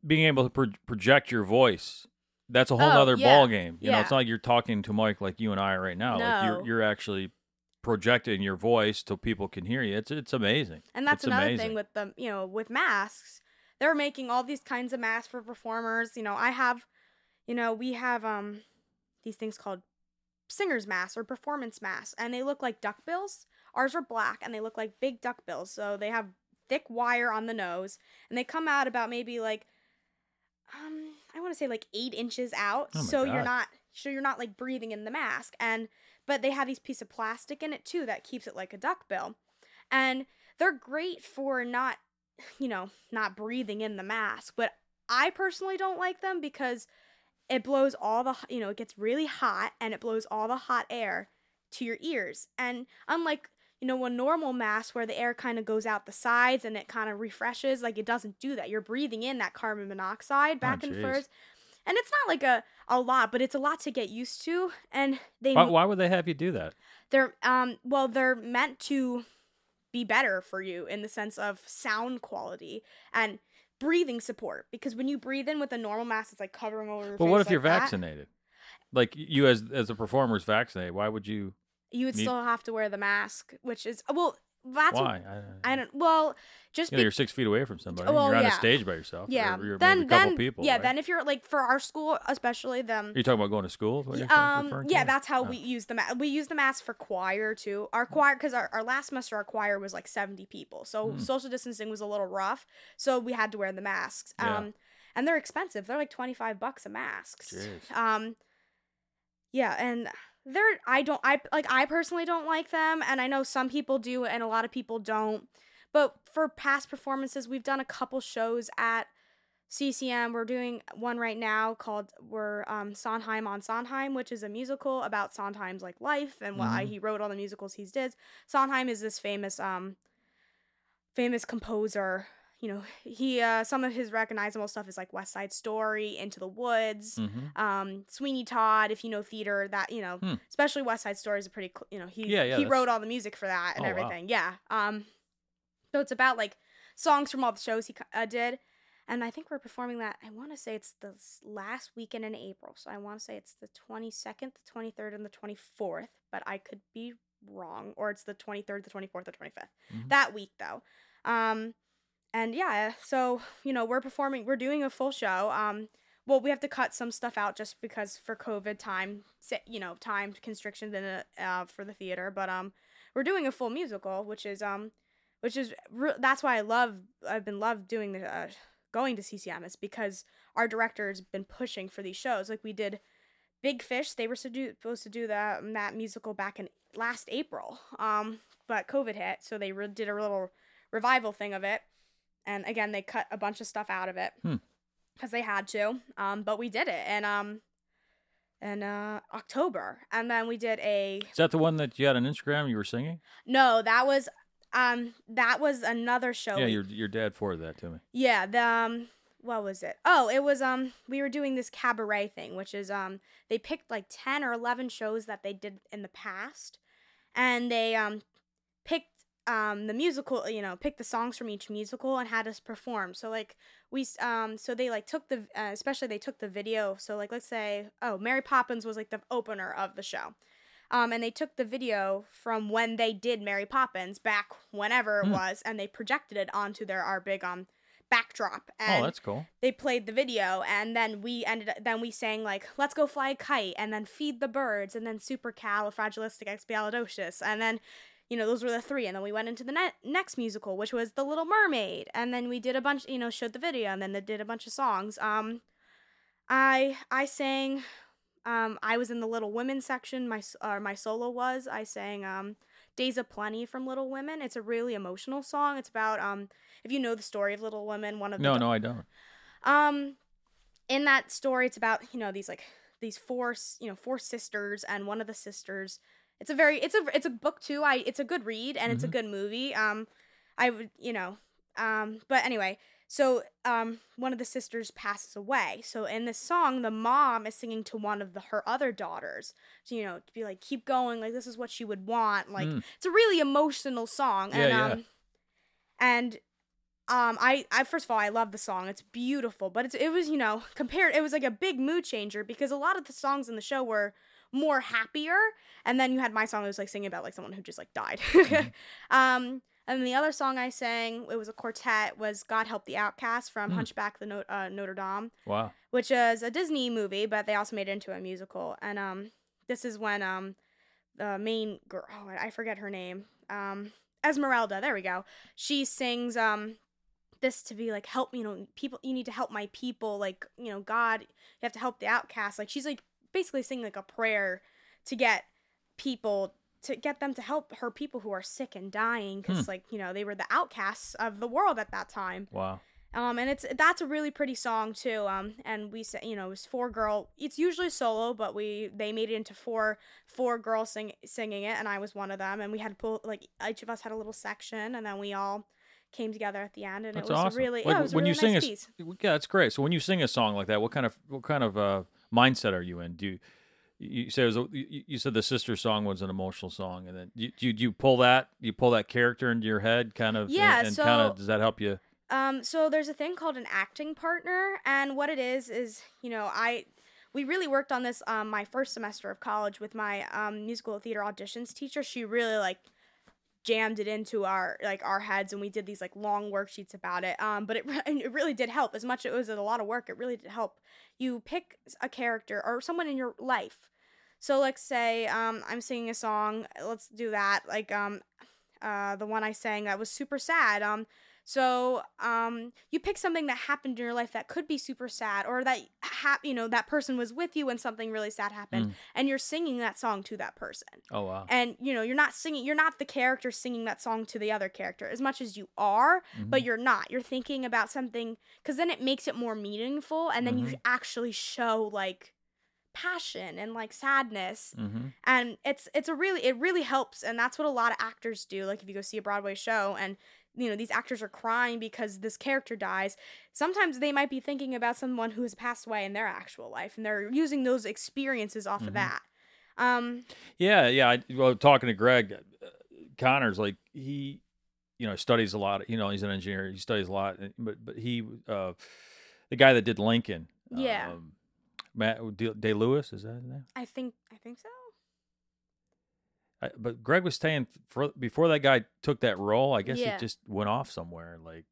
being able to pro- project your voice that's a whole Oh, other yeah. ball game you know it's not like you're talking to mike like you and i are right now like you're you're actually projecting your voice till people can hear you it's it's amazing And that's It's another amazing. thing with the, you know, with masks. They're making all these kinds of masks for performers. You know, I have, you know, we have um these things called singer's masks or performance masks, and they look like duckbills. Ours are black, and they look like big duckbills. So they have thick wire on the nose, and they come out about maybe like, um, I want to say like eight inches out. Oh so you're not, so you're not like breathing in the mask, and but they have these piece of plastic in it too that keeps it like a duckbill, and they're great for not you know not breathing in the mask but i personally don't like them because it blows all the you know it gets really hot and it blows all the hot air to your ears. And unlike you know a normal mask where the air kind of goes out the sides and it kind of refreshes like it doesn't do that. You're breathing in that carbon monoxide back and jeez. forth. And it's not like a, a lot but it's a lot to get used to and they why, why would they have you do that? They're um well they're meant to be better for you in the sense of sound quality and breathing support because when you breathe in with a normal mask it's like covering over your but what if like you're that. vaccinated like you as as a performer is vaccinated why would you you would need- still have to wear the mask which is well that's what- why I, I don't well just you know, be, you're six feet away from somebody well, you're on yeah. a stage by yourself yeah or then maybe a couple then people yeah right? then if you're like for our school especially them You're you talking about going to school? um yeah to? that's how Oh. we use the mask we use the mask for choir too our choir because our, our last semester our choir was like 70 people so Hmm. social distancing was a little rough so we had to wear the masks Yeah. um and they're expensive they're like 25 bucks a mask. Um yeah and they're i don't i like i personally don't like them and i know some people do and a lot of people don't but for past performances we've done a couple shows at CCM. We're doing one right now called we're um, Sondheim on Sondheim, which is a musical about Sondheim's like life and why Mhm. he wrote all the musicals he did. Sondheim is this famous um famous composer. You know, he uh, some of his recognizable stuff is like West Side Story, Into the Woods, Mhm. um, Sweeney Todd. If you know theater, that you know, Hmm. especially West Side Story is a pretty cl- you know he Yeah, yeah, he that's- wrote all the music for that and Oh, wow. everything. Yeah. Um, so it's about like songs from all the shows he uh, did, and I think we're performing that. I want to say it's the last weekend in April, so I want to say it's the twenty second, the twenty third, and the twenty fourth, but I could be wrong, or it's the twenty third, the twenty fourth, or twenty Mhm. that week though. Um, and yeah, so you know we're performing, we're doing a full show. Um, well, we have to cut some stuff out just because for COVID time, you know, time constrictions in it, uh, for the theater. But um, we're doing a full musical, which is um, which is re- that's why I love I've been loved doing the uh, going to CCM is because our director's been pushing for these shows. Like we did Big Fish, they were supposed to do that that musical back in last April. Um, but COVID hit, so they re- did a little revival thing of it. And again, they cut a bunch of stuff out of it Hmm. because they had to. Um, but we did it, and um, in uh October, and then we did a Is that the one that you had on Instagram? You were singing? no, that was um that was another show. yeah, we- your your dad forwarded that to me. Yeah, the um what was it? Oh, it was um we were doing this cabaret thing, which is um they picked like 10 or 11 shows that they did in the past and they um picked um the musical, you know, picked the songs from each musical and had us perform. So like we um so they like took the uh, especially they took the video. So like let's say oh, Mary Poppins was like the opener of the show. Um, and they took the video from when they did Mary Poppins back whenever it Hmm. was, and they projected it onto their our big um backdrop. And oh, that's cool. they played the video, and then we ended up, then we sang like "Let's Go Fly a Kite," and then "Feed the Birds," and then "Supercalifragilisticexpialidocious," and then you know those were the three, and then we went into the ne- next musical, which was "The Little Mermaid," and then we did a bunch, you know, showed the video, and then they did a bunch of songs. Um, I I sang um, I was in the Little Women section. My uh, my solo was. I sang um, "Days of Plenty" from Little Women. It's a really emotional song. It's about um, if you know the story of Little Women, one of the No, no, I don't. um, in that story, it's about you know these like these four you know four sisters, and one of the sisters. It's a very it's a it's a book too. I it's a good read and it's a Mhm. good movie. Um, I would you know um, but anyway, so um, one of the sisters passes away. So in this song, the mom is singing to one of the her other daughters. So you know to be like keep going, like this is what she would want. Like Mm. it's a really emotional song. Yeah, and yeah. um, and um, I, I first of all, I love the song. It's beautiful, but it's it was you know compared. It was like a big mood changer because a lot of the songs in the show were more happier, and then you had my song that was like singing about like someone who just like died. um, and the other song I sang, it was a quartet, was "God Help the Outcast" from Hmm. Hunchback the no- uh, Notre Dame, Wow. which is a Disney movie, but they also made it into a musical. And um, this is when um, the main girl, oh, I forget her name, um, Esmeralda. There we go. She sings um this to be like help you know people you need to help my people like you know god you have to help the outcast like she's like basically singing like a prayer to get people to get them to help her people who are sick and dying because like you know they were the outcasts of the world at that time Wow. um and it's that's a really pretty song too um and we said you know it was four girl it's usually solo but we they made it into four four girls sing, singing it and i was one of them and we had to pull like each of us had a little section and then we all came together at the end and That's it was awesome. really Like, yeah, it was a when really you sing nice a, piece. yeah, that's great. So when you sing a song like that, what kind of what kind of uh, mindset are you in? Do you you say it was a, you, you said the sister song was an emotional song, and then you you, you pull that you pull that character into your head, kind of, Yeah, and, and so- kind of does that help you? Um, so there's a thing called an acting partner, and what it is is, you know, I we really worked on this um my first semester of college with my um musical theater auditions teacher. She really like jammed it into our like our heads and we did these like long worksheets about it. Um but it, it really did help. As much as it was a lot of work it really did help. You pick a character or someone in your life. So let's say um i'm singing a song let's do that. Like um uh the one i sang that was super sad um so um you pick something that happened in your life that could be super sad or that hap- you know that person was with you when something really sad happened Mm. and you're singing that song to that person Oh wow. and you know you're not singing you're not the character singing that song to the other character as much as you are but Mhm. you're not you're thinking about something because then it makes it more meaningful and then you Mhm. actually show like passion and like sadness hmm and it's it's a really it really helps and that's what a lot of actors do like if you go see a broadway show and you know these actors are crying because this character dies sometimes they might be thinking about someone who has passed away in their actual life and they're using those experiences off Mhm. of that um Yeah, yeah. I, well, talking to Greg uh, Connors, like he, you know, studies a lot. You know, he's an engineer. He studies a lot. But but he, uh, the guy that did Lincoln, Yeah. um, Matt Day Lewis, is that his name? i think i think so but Greg was saying for, before that guy took that role, I guess Yeah. it just went off somewhere. Like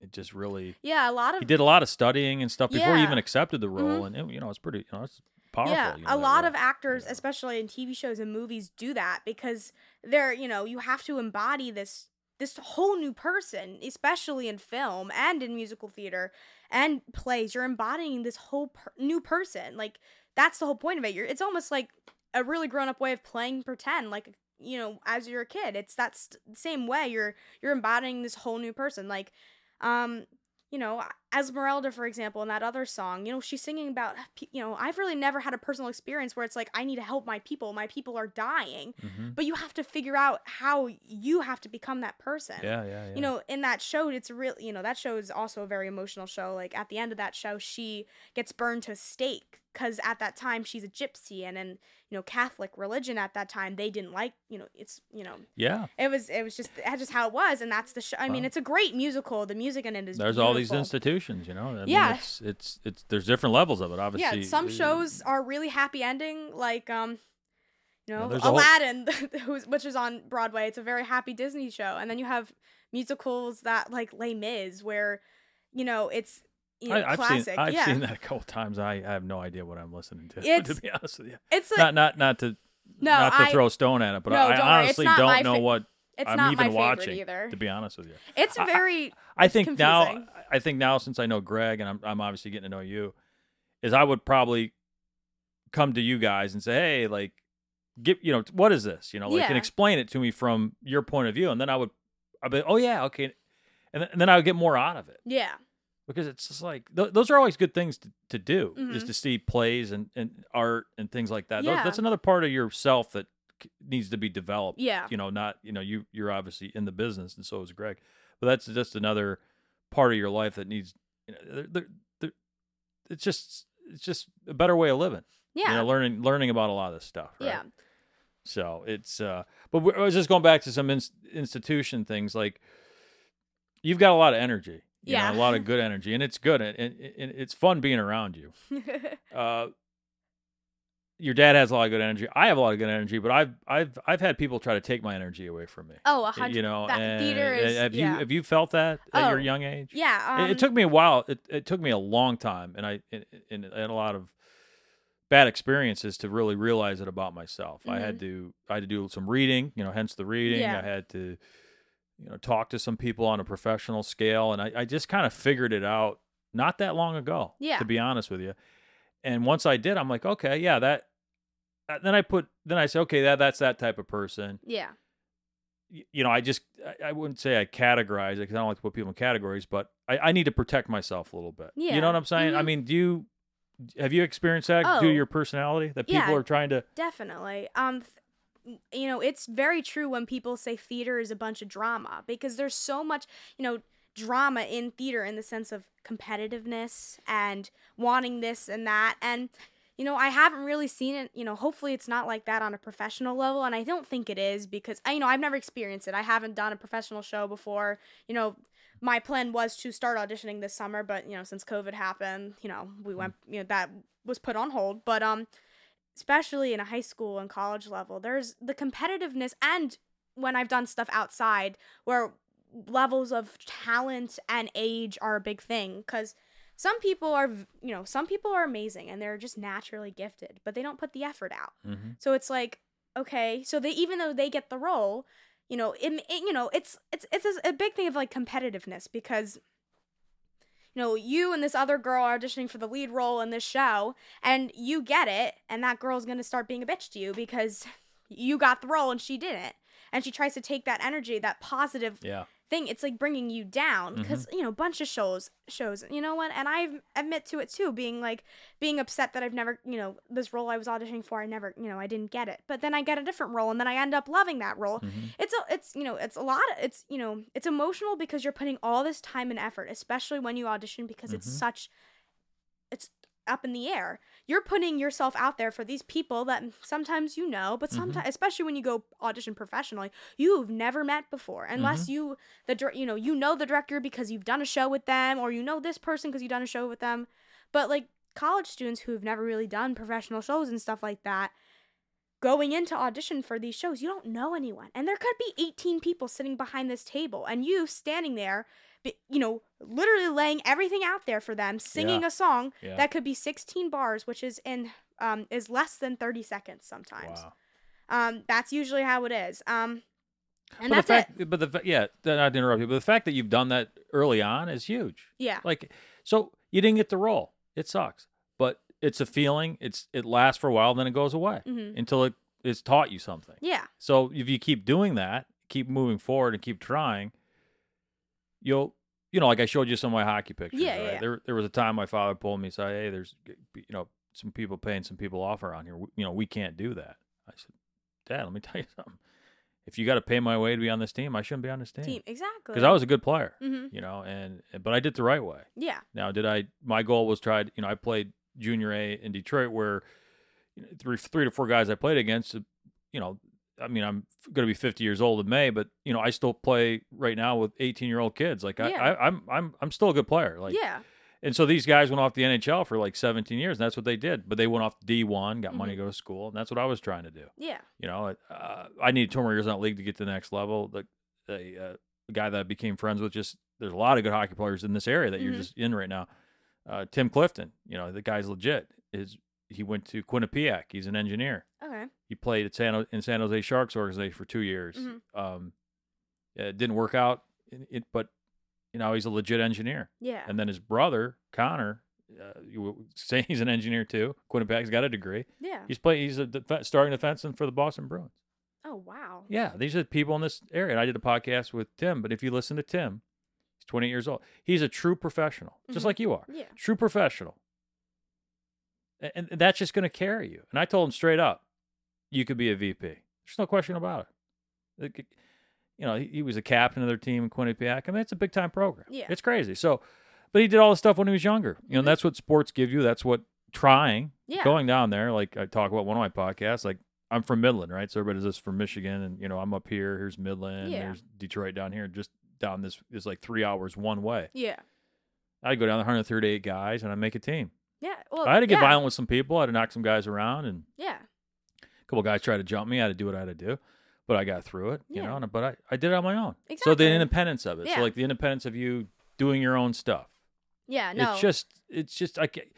it just really. yeah a lot of He did a lot of studying and stuff before he even accepted the role, Mhm. and it, you know, it's pretty. You know, it's powerful. Yeah, you know, a lot role. of actors, Yeah. especially in TV shows and movies, do that because they're, you know, you have to embody this this whole new person, especially in film and in musical theater and plays. You're embodying this whole per- new person. Like that's the whole point of it. You're it's almost like a really grown up way of playing pretend, like you know, as you're a kid. It's that st- same way. You're you're embodying this whole new person. Like, um, you know, Esmeralda, for example, in that other song, you know, she's singing about, you know, I've really never had a personal experience where it's like, I need to help my people. My people are dying. Mhm. But you have to figure out how you have to become that person. Yeah, yeah, yeah. You know, in that show, it's really, you know, that show is also a very emotional show. Like at the end of that show, she gets burned to a stake because at that time she's a gypsy and in, you know, Catholic religion at that time, they didn't like, you know, it's, you know, yeah. it was, it was just, that's just how it was. And that's the show. I mean, it's a great musical. The music in it is There's all these beautiful. You know. I mean, Yeah. it's, it's it's there's different levels of it. Obviously, Yeah, some uh, shows are really happy ending, like um, you know, there's a whole- Aladdin, which is on Broadway. It's a very happy Disney show, and then you have musicals that like Les Mis, where you know it's you know, I, I've classic. seen I've yeah, seen that a couple times. I, I have no idea what I'm listening to. It's- to be honest with you, it's a, not not not to no, not to I, throw a stone at it, but No, I don't it's honestly don't know fa- what it's I'm not even my watching. either. To be honest with you, It's I- I- very I It's think now. I think now since I know Greg and I'm I'm obviously getting to know you, is I would probably come to you guys and say, hey, like, get you know what is this? You know, like, and explain it to me from your point of view, and then I would, I'd be, oh yeah, okay, and then, and then I would get more out of it yeah, because it's just like th- those are always good things to, to do is Mhm. to see plays and, and art and things like that. Those- Yeah. that's another part of yourself that needs to be developed. yeah, You know, not you know you you're obviously in the business and so is Greg, but that's just another part of your life that needs. You know, they're, they're, they're, it's just it's just a better way of living. yeah, You know, learning learning about a lot of this stuff. Right? yeah. So it's uh, but we I was just going back to some ins- institution things like you've got a lot of energy. You Yeah. know, a lot of good energy, and it's good, and, and, and it's fun being around you. Uh, your dad has a lot of good energy. I have a lot of good energy, but I've I've I've had people try to take my energy away from me. oh, a Y- hundred. you know, that theater is. have yeah. you have you felt that at your Oh, young age? yeah. It- Um, it took me a while. It it took me a long time, and I and, and, and a lot of bad experiences to really realize it about myself. I had to I had to do some reading, you know, hence the reading. Mm-hmm. Yeah. I had to you know talk to some people on a professional scale, and I, I just kind of figured it out not that long ago. Yeah. to be honest with you. And once I did, I'm like, okay, yeah, that. Then I put, then I say, okay, that that's that type of person Yeah. y- you know, I just I- I wouldn't say I categorize it because I don't like to put people in categories, but I, I need to protect myself a little bit. Yeah. You Yeah. know what I'm saying? I Mhm. mean, do you have you experienced that due Oh. to your personality that people Yeah. are trying to? Definitely. Um, th- you know, it's very true when people say theater is a bunch of drama because there's so much, you know, drama in theater in the sense of competitiveness and wanting this and that. And, you know, I haven't really seen it, you know, hopefully it's not like that on a professional level. And I don't think it is because, I, you know, I've never experienced it. I haven't done a professional show before. You know, my plan was to start auditioning this summer, but, you know, since COVID happened, you know, we went, you know, that was put on hold. But, um, especially in a high school and college level, there's the competitiveness and when I've done stuff outside where levels of talent and age are a big thing cuz some people are you know some people are amazing and they're just naturally gifted but they don't put the effort out Mm-hmm. so it's like okay so they even though they get the role you know it, it you know it's it's it's a, a big thing of like competitiveness because you know you and this other girl are auditioning for the lead role in this show and you get it and that girl's going to start being a bitch to you because you got the role and she didn't and she tries to take that energy that positive Yeah. Thing it's like bringing you down because you know a bunch of shows shows you know what and i admit to it too being like being upset that i've never you know this role i was auditioning for i never you know i didn't get it but then i get a different role and then i end up loving that role Mhm. it's a it's you know it's a lot of, it's you know it's emotional because you're putting all this time and effort especially when you audition because it's Mhm. such it's up in the air. You're putting yourself out there for these people that sometimes you know but sometimes especially when you go audition professionally you've never met before unless Mm-hmm. you the you know you know the director because you've done a show with them or you know this person because you've done a show with them. But like college students who've never really done professional shows and stuff like that going into audition for these shows you don't know anyone. And there could be 18 people sitting behind this table and you standing there you know literally laying everything out there for them singing a song Yeah. that could be 16 bars which is in um is less than 30 seconds sometimes wow. um that's usually how it is um and but that's the it fact, but the yeah, not to interrupt you, but the fact that you've done that early on is huge. yeah Like, so you didn't get the role. It sucks, but it's a feeling. It's it lasts for a while, then it goes away hmm until it it's taught you something. yeah So if you keep doing that, keep moving forward and keep trying, you'll you know, like I showed you some of my hockey pictures. Yeah, right? yeah. There there was a time my father pulled me and said, Hey, there's you know, some people paying some people off around here. We- You know, we can't do that. I said, Dad, let me tell you something. If you got to pay my way to be on this team, I shouldn't be on this team team exactly because I was a good player. hmm You know, and but I did the right way. yeah Now, did I? My goal was tried. You know, I played junior A in Detroit, where you know, three three to four guys I played against. You know, I mean, I'm going to be 50 years old in May, but you know, I still play right now with 18 year old kids. Like I, Yeah. I, I'm I'm I'm still a good player. Like yeah and so these guys went off the NHL for like 17 years, and that's what they did. But they went off D1, got Mm-hmm. money to go to school, and that's what I was trying to do. yeah You know, uh, I needed two more years in that league to get to the next level. The the, uh, the guy that I became friends with, just there's a lot of good hockey players in this area that you're Mhm. just in right now. Uh, Tim Clifton, you know, the guy's legit. Is he went to Quinnipiac? He's an engineer. okay He played at San in San Jose Sharks organization for two years. Mhm. Um, it didn't work out, it, but you know he's a legit engineer. yeah And then his brother Connor, uh, you say he's an engineer too. Quinnipiac's got a degree. yeah He's play. He's a def- starting defenseman for the Boston Bruins. oh wow Yeah, these are the people in this area. And I did a podcast with Tim, but if you listen to Tim, he's 28 years old. He's a true professional, just Mhm. like you are. yeah True professional. And, that's just going to carry you. And I told him straight up, you could be a VP. There's no question about it. You know, he, was a captain of their team in Quinnipiac. I mean, it's a big time program. Yeah. It's crazy. So, but he did all the stuff when he was younger. You know, Mhm. that's what sports give you. That's what trying, Yeah. going down there, like I talk about one of my podcasts, like I'm from Midland, right? So everybody's just from Michigan, and you know I'm up here. Here's Midland. Yeah. There's Detroit down here. Just down this is like three hours one way. Yeah. I'd go down the 138 guys and I'd make a team. Yeah. Well, I had to get yeah. violent with some people. I had to knock some guys around, and Yeah. a couple guys tried to jump me. I had to do what I had to do, but I got through it. You Yeah. know, but I, I did it on my own. So the independence of it. Yeah. So like the independence of you doing your own stuff. Yeah. No. It's just it's just I can't,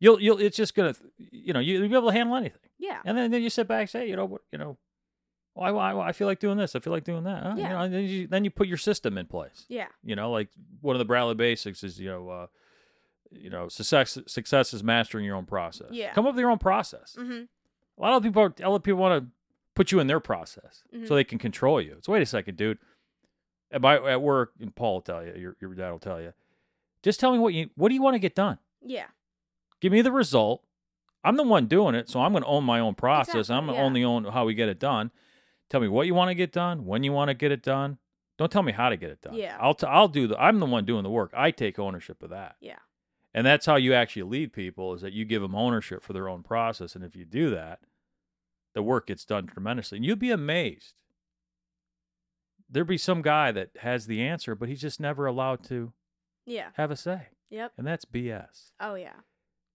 you'll you'll it's just gonna you know you'll be able to handle anything. yeah. And then, then you sit back and say, you know what, you know, why, why, why I feel like doing this. I feel like doing that. Uh, you Yeah. know, and then you, then you put your system in place. Yeah. You know, like one of the Bradley basics is, you know, uh, you know, success, success is mastering your own process. Yeah. Come up with your own process. Mm-hmm. A lot of people, are, a lot of people want to put you in their process Mhm. so they can control you. So wait a second, dude. At my at work, and Paul will tell you, your, your dad will tell you. Just tell me what you what do you want to get done. Yeah. Give me the result. I'm the one doing it, so I'm going to own my own process. I'm going to yeah. only own how we get it done. Tell me what you want to get done, when you want to get it done. Don't tell me how to get it done. Yeah. I'll t- I'll do the. I'm the one doing the work. I take ownership of that. Yeah. And that's how you actually lead people is that you give them ownership for their own process. And if you do that, the work gets done tremendously. And you'd be amazed. There'd be some guy that has the answer, but he's just never allowed to Yeah. have a say. Yep. And that's BS. Oh yeah.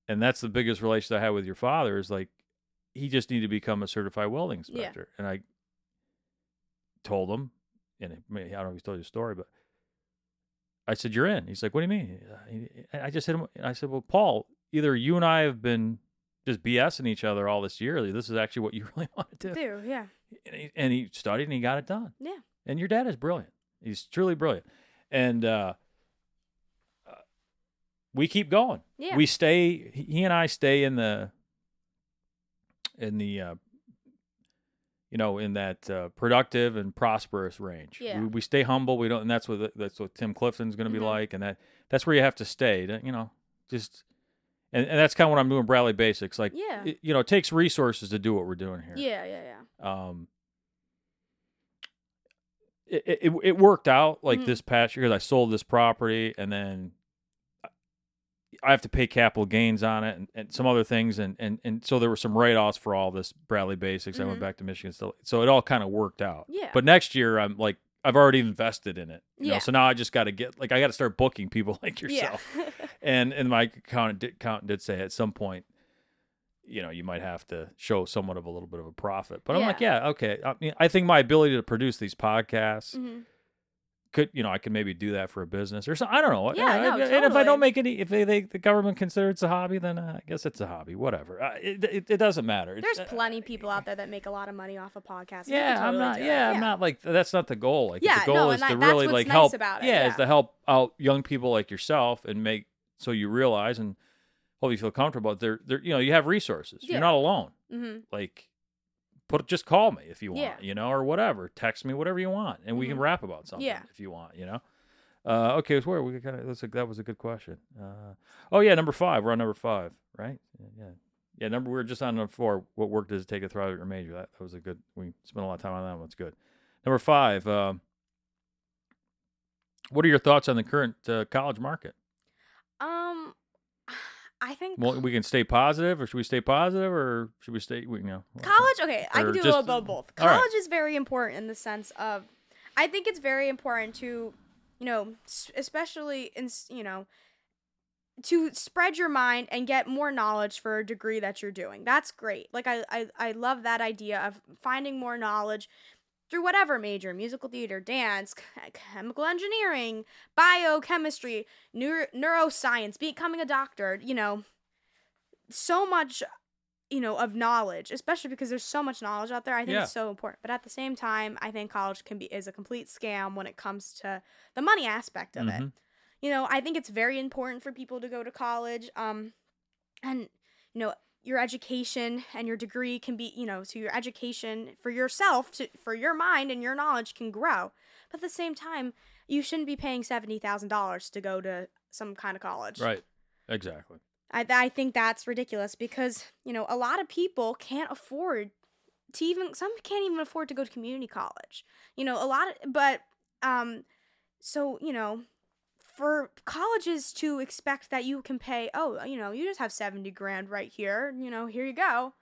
And that's the biggest relation I had with your father is like he just needed to become a certified welding Yeah. inspector. And I told him, and it- I don't know if he's told you the story, but I said, You're in. He's like, What do you mean? Uh, I just hit him. I said, Well, Paul, either you and I have been just BSing each other all this year. This is actually what you really want to do. Do yeah. And he, and he studied and he got it done. Yeah. And your dad is brilliant. He's truly brilliant. And uh, uh, we keep going. Yeah. We stay. He and I stay in the in the uh, you know in that uh, productive and prosperous range. Yeah. We, we stay humble. We don't, and that's what that's what Tim Clifton's going to be Mhm. like, and that that's where you have to stay. to, You know, just. And, and that's kind of what I'm doing, Bradley Basics. Like, Yeah. it, you know, it takes resources to do what we're doing here Yeah. Yeah. Yeah. um it, it it worked out like Mhm. this past year because I sold this property and then I have to pay capital gains on it and, and some other things and, and and so there were some write offs for all this Bradley basics. I went Mhm. back to Michigan still so it all kind of worked out. Yeah. But next year I'm like I've already invested in it. You know, Yeah. so now I just got to get like I got to start booking people like yourself. Yeah. and and my accountant did, accountant did say at some point, you know, you might have to show somewhat of a little bit of a profit. But I'm like, yeah, okay. I mean, I think my ability to produce these podcasts Mhm. Could, you know, I could maybe do that for a business or something. I don't know. Yeah, no, and if I don't make any, if they, they the government considers it's a hobby, then uh, I guess it's a hobby. Whatever. Uh, it, it it doesn't matter. It's, There's uh, plenty of people out there that make a lot of money off of podcasts. Yeah, can I'm not. do Yeah. I'm not like that's not the goal. Like Yeah, the goal no, is and to that- that's really like nice help. about it, yeah, is to help out young people like yourself and make so you realize and hope you feel comfortable. They're they're you know you have resources. Yeah. You're not alone. Mhm. Like put just call me if you want. Yeah. You know or whatever. Text me whatever you want and we can Mhm. rap about something Yeah. if you want. You know. Uh, okay, so where we kind of that's a, that was a good question. Uh, oh yeah, number five. We're on number five, right? Yeah, yeah. Yeah, number we were just on number four. What work does it take to thrive at your major? That, that was a good. We spent a lot of time on that one. It's good. Number five. Um, what are your thoughts on the current uh, college market? I think Well, we can stay positive, or should we stay positive, or should we stay? We, you know, college. Okay, I can do a just- little bit of both. all right. College is very important in the sense of, I think it's very important to, you know, especially in you know, to spread your mind and get more knowledge for a degree that you're doing. That's great. Like I I, I love that idea of finding more knowledge through whatever major musical theater dance chemical engineering biochemistry neuro- neuroscience becoming a doctor you know so much you know of knowledge especially because there's so much knowledge out there i think Yeah. it's so important but at the same time i think college can be is a complete scam when it comes to the money aspect of it Mhm. you know i think it's very important for people to go to college um and you know your education and your degree can be you know so your education for yourself to for your mind and your knowledge can grow but at the same time you shouldn't be paying $70000 to go to some kind of college right? Exactly. I, I think that's ridiculous because you know a lot of people can't afford to even some can't even afford to go to community college you know a lot of but um so you know for colleges to expect that you can pay oh you know you just have 70 grand right here you know here you go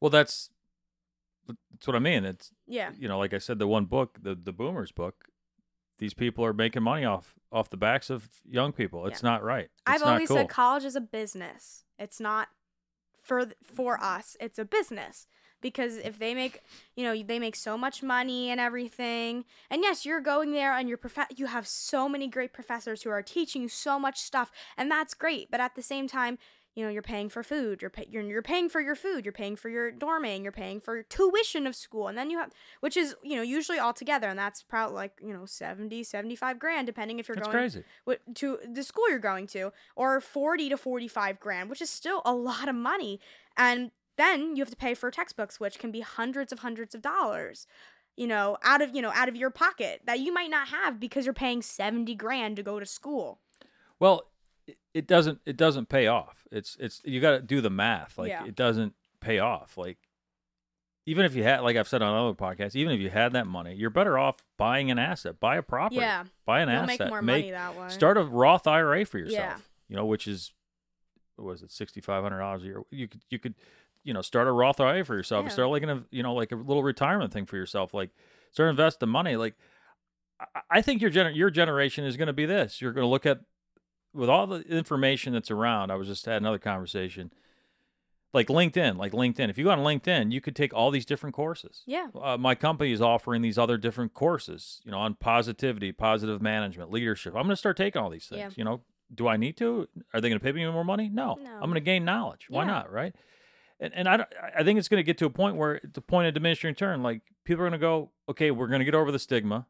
Well, that's that's what I mean. It's yeah you know, like I said, the one book, the the Boomers book, these people are making money off off the backs of young people. It's not right. It's I've not always cool. said college is a business. It's not for for us. It's a business because if they make, you know, they make so much money and everything. And yes, you're going there and you're prof- you have so many great professors who are teaching you so much stuff and that's great. But at the same time, you know, you're paying for food, you're, pay- you're you're paying for your food, you're paying for your dorming, you're paying for tuition of school, and then you have which is, you know, usually all together and that's probably like, you know, 70, 75 grand depending if you're That's going crazy. to the school you're going to or 40 to 45 grand which is still a lot of money and then you have to pay for textbooks which can be hundreds of hundreds of dollars you know out of you know out of your pocket that you might not have because you're paying 70 grand to go to school Well, it- doesn't it doesn't pay off. It's it's you got to do the math. Like Yeah. it doesn't pay off. Like even if you had like I've said on other podcasts, even if you had that money, you're better off buying an asset, buy a property, yeah buy an you'll asset, make more make money that way start a Roth IRA for yourself. Yeah. You know, which is what was it sixty five hundred dollars a year? You could you could you know start a Roth IRA for yourself. Yeah. Start like a you know like a little retirement thing for yourself. Like start invest the money. Like I- I think your gener- your generation is going to be this. You're going to look at with all the information that's around. I was just had another conversation. Like LinkedIn, like LinkedIn. If you go on LinkedIn, you could take all these different courses yeah uh, my company is offering these other different courses, you know, on positivity, positive management, leadership. I'm going to start taking all these things. Yeah. You know, do I need to? Are they going to pay me more money? No. No. I'm going to gain knowledge. Why Yeah. not? Right. And, and I, I think it's going to get to a point where the point of diminishing return, like people are going to go, okay, we're going to get over the stigma.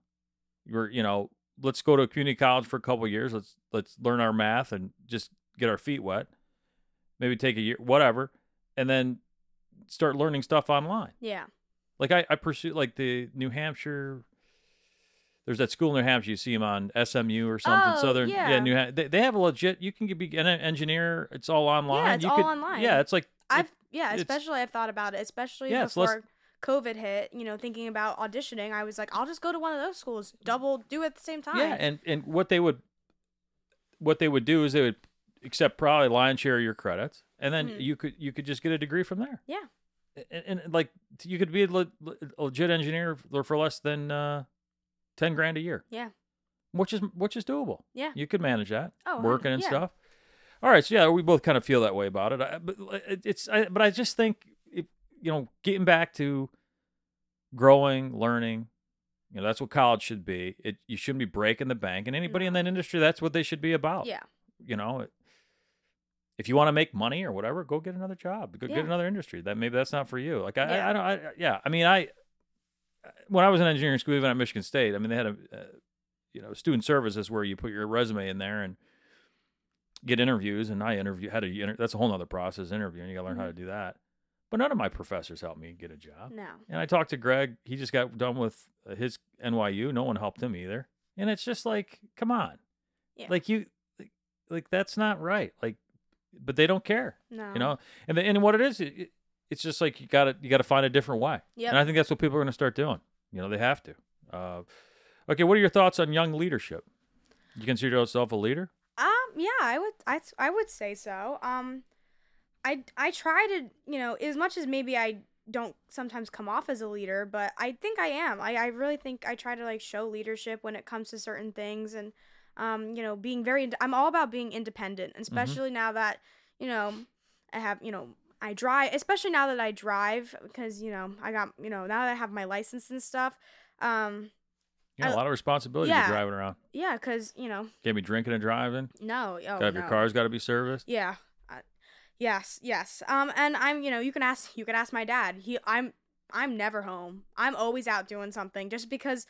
We're, you know, let's go to a community college for a couple of years. Let's, let's learn our math and just get our feet wet. Maybe take a year, whatever. And then start learning stuff online. yeah Like I, I pursue like the New Hampshire. There's that school in New Hampshire. You see them on SMU or something. Oh, Southern, yeah. New Ha- they, they have a legit. You can be an engineer. It's all online. Yeah, it's you all could, online. Yeah, it's like i've yeah especially i've thought about it especially Yeah, before covid hit you know thinking about auditioning i was like i'll just go to one of those schools double do it at the same time yeah, and and what they would, what they would do is they would accept probably lion share of your credits, and then Mhm. you could you could just get a degree from there. Yeah. and, and like you could be a, le- legit engineer for for less than uh, ten grand a year. Yeah. which is which is doable. Yeah. you could manage that. Oh, working and yeah. stuff. All right, so yeah, we both kind of feel that way about it. I, but it's, I, but I just think, if, you know, getting back to growing, learning, you know, that's what college should be. It you shouldn't be breaking the bank, and anybody in that industry, that's what they should be about. yeah you know, it, if you want to make money or whatever, go get another job, go Yeah. get another industry. That maybe that's not for you. Like I, Yeah. I, I don't, I, yeah. I mean, I when I was in engineering school, even at Michigan State, I mean, they had a, uh, you know, student services where you put your resume in there and get interviews, and I interview had. Inter- that's a whole other process, interviewing. You got to learn how to Mm-hmm. do that. But none of my professors helped me get a job. no And I talked to Greg. He just got done with his NYU. No one helped him either. And it's just like, come on, Yeah. like you, like, like that's not right. Like, but they don't care, no you know. And the, and what it is, it, it- it's just like you got to you got to find a different way. Yeah. And I think that's what people are going to start doing. You know, they have to. Uh, okay, what are your thoughts on young leadership? You consider yourself a leader? Yeah, I would, I, I would say so. Um, I, I try to, you know, as much as maybe I don't sometimes come off as a leader, but I think I am. I, I really think I try to like show leadership when it comes to certain things, and, um, you know, being very. I'm all about being independent, and especially now that, you know, I have, you know. I drive, especially now that I drive, because you know I got, you know, now that I have my license and stuff. Um, Yeah, a I- lot of responsibility yeah. driving around. yeah, because you know, Can't be drinking and driving. no, oh, Gotta have no. your car's got to be serviced. Yeah. Uh, yes, yes. Um and I'm, you know, you can ask you can ask my dad. He I'm I'm never home. I'm always out doing something just because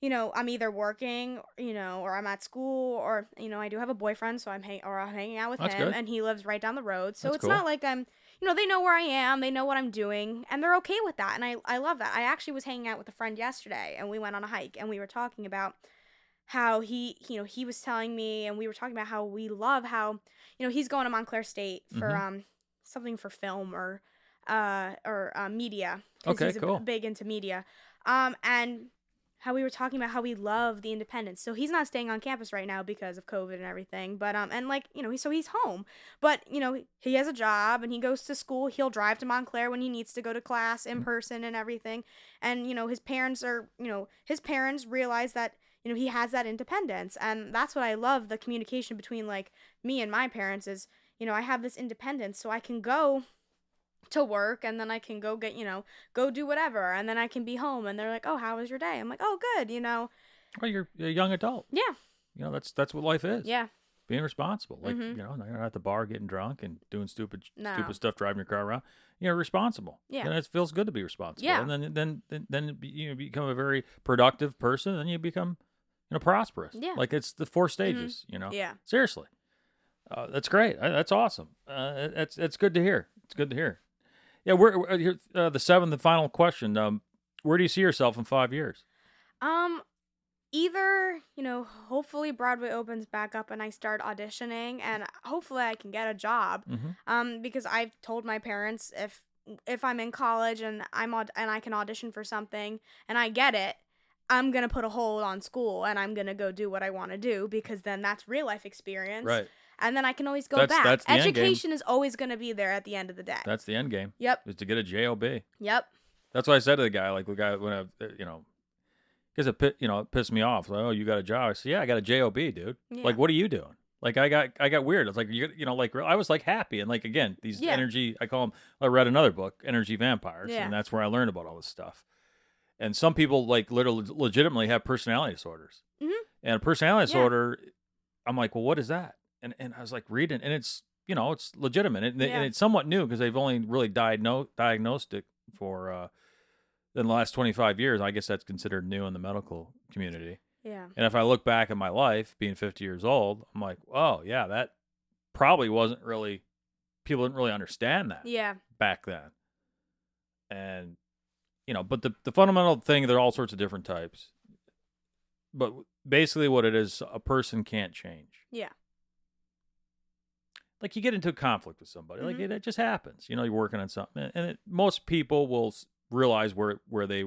you know, I'm either working, you know, or I'm at school or you know, I do have a boyfriend, so I'm hang- or I'm hanging out with That's him good. and he lives right down the road. So That's it's cool. not like I'm you know, they know where I am, they know what I'm doing, and they're okay with that. And I I love that. I actually was hanging out with a friend yesterday and we went on a hike and we were talking about how he you know he was telling me and we were talking about how we love how you know he's going to Montclair State for Mhm. um something for film or uh or uh, media Okay, he's a cool. big into media um and how we were talking about how we love the independence so he's not staying on campus right now because of covid and everything but um and like you know he, so he's home. But you know he has a job and he goes to school. He'll drive to montclair when he needs to go to class in person and everything. And you know his parents are you know his parents realize that you know he has that independence. And that's what i love the communication between like me and my parents is you know i have this independence so i can go to work and then i can go get you know go do whatever and then i can be home and they're like oh how was your day i'm like oh good you know Well, you're a young adult. yeah You know, that's that's what life is. yeah Being responsible. Like, Mhm. you know, you're not at the bar getting drunk and doing stupid No. stupid stuff, driving your car around. You're responsible. Yeah. And it feels good to be responsible. Yeah. And then then then, then you become a very productive person and you become you know prosperous. Yeah. Like it's the four stages, you know. yeah Seriously. Uh, that's great. That's awesome. Uh, that's that's good to hear. It's good to hear. Yeah, we're, here, uh, the seventh and final question. Um, where do you see yourself in five years? Um, either you know, hopefully Broadway opens back up and I start auditioning, and hopefully I can get a job. Mhm. Um, because I've told my parents if if I'm in college and I'm aud- and I can audition for something and I get it, I'm gonna put a hold on school and I'm gonna go do what I want to do because then that's real life experience. Right. And then I can always go That's- back. that's the end game. Education is always gonna be there at the end of the day. That's the end game. yep. Is to get a job. Yep. That's what I said to the guy. Like the guy when I, uh, you know, because it you know it pissed me off. Like, oh, you got a job? I said, yeah, I got a job, dude. Yeah. Like, what are you doing? Like, I got I got weird. It's like you you know like I was like happy and like again these Yeah. energy. I call them. I read another book, Energy Vampires, Yeah. and that's where I learned about all this stuff. And some people like literally legitimately have personality disorders. Mhm. And a personality disorder, I'm like, well, what is that? And and I was like reading, and it's you know it's legitimate, and, Yeah. and it's somewhat new because they've only really diagnosed diagnosed it for. uh in the last 25 years, I guess that's considered new in the medical community. Yeah. And if I look back at my life, being 50 years old, I'm like, oh, yeah, that probably wasn't really, people didn't really understand that Yeah. back then. And, you know, but the, the fundamental thing, there are all sorts of different types. But basically, what it is, a person can't change. Yeah. Like you get into a conflict with somebody, like Mhm. it, it just happens. You know, you're working on something, and it, most people will realize where where they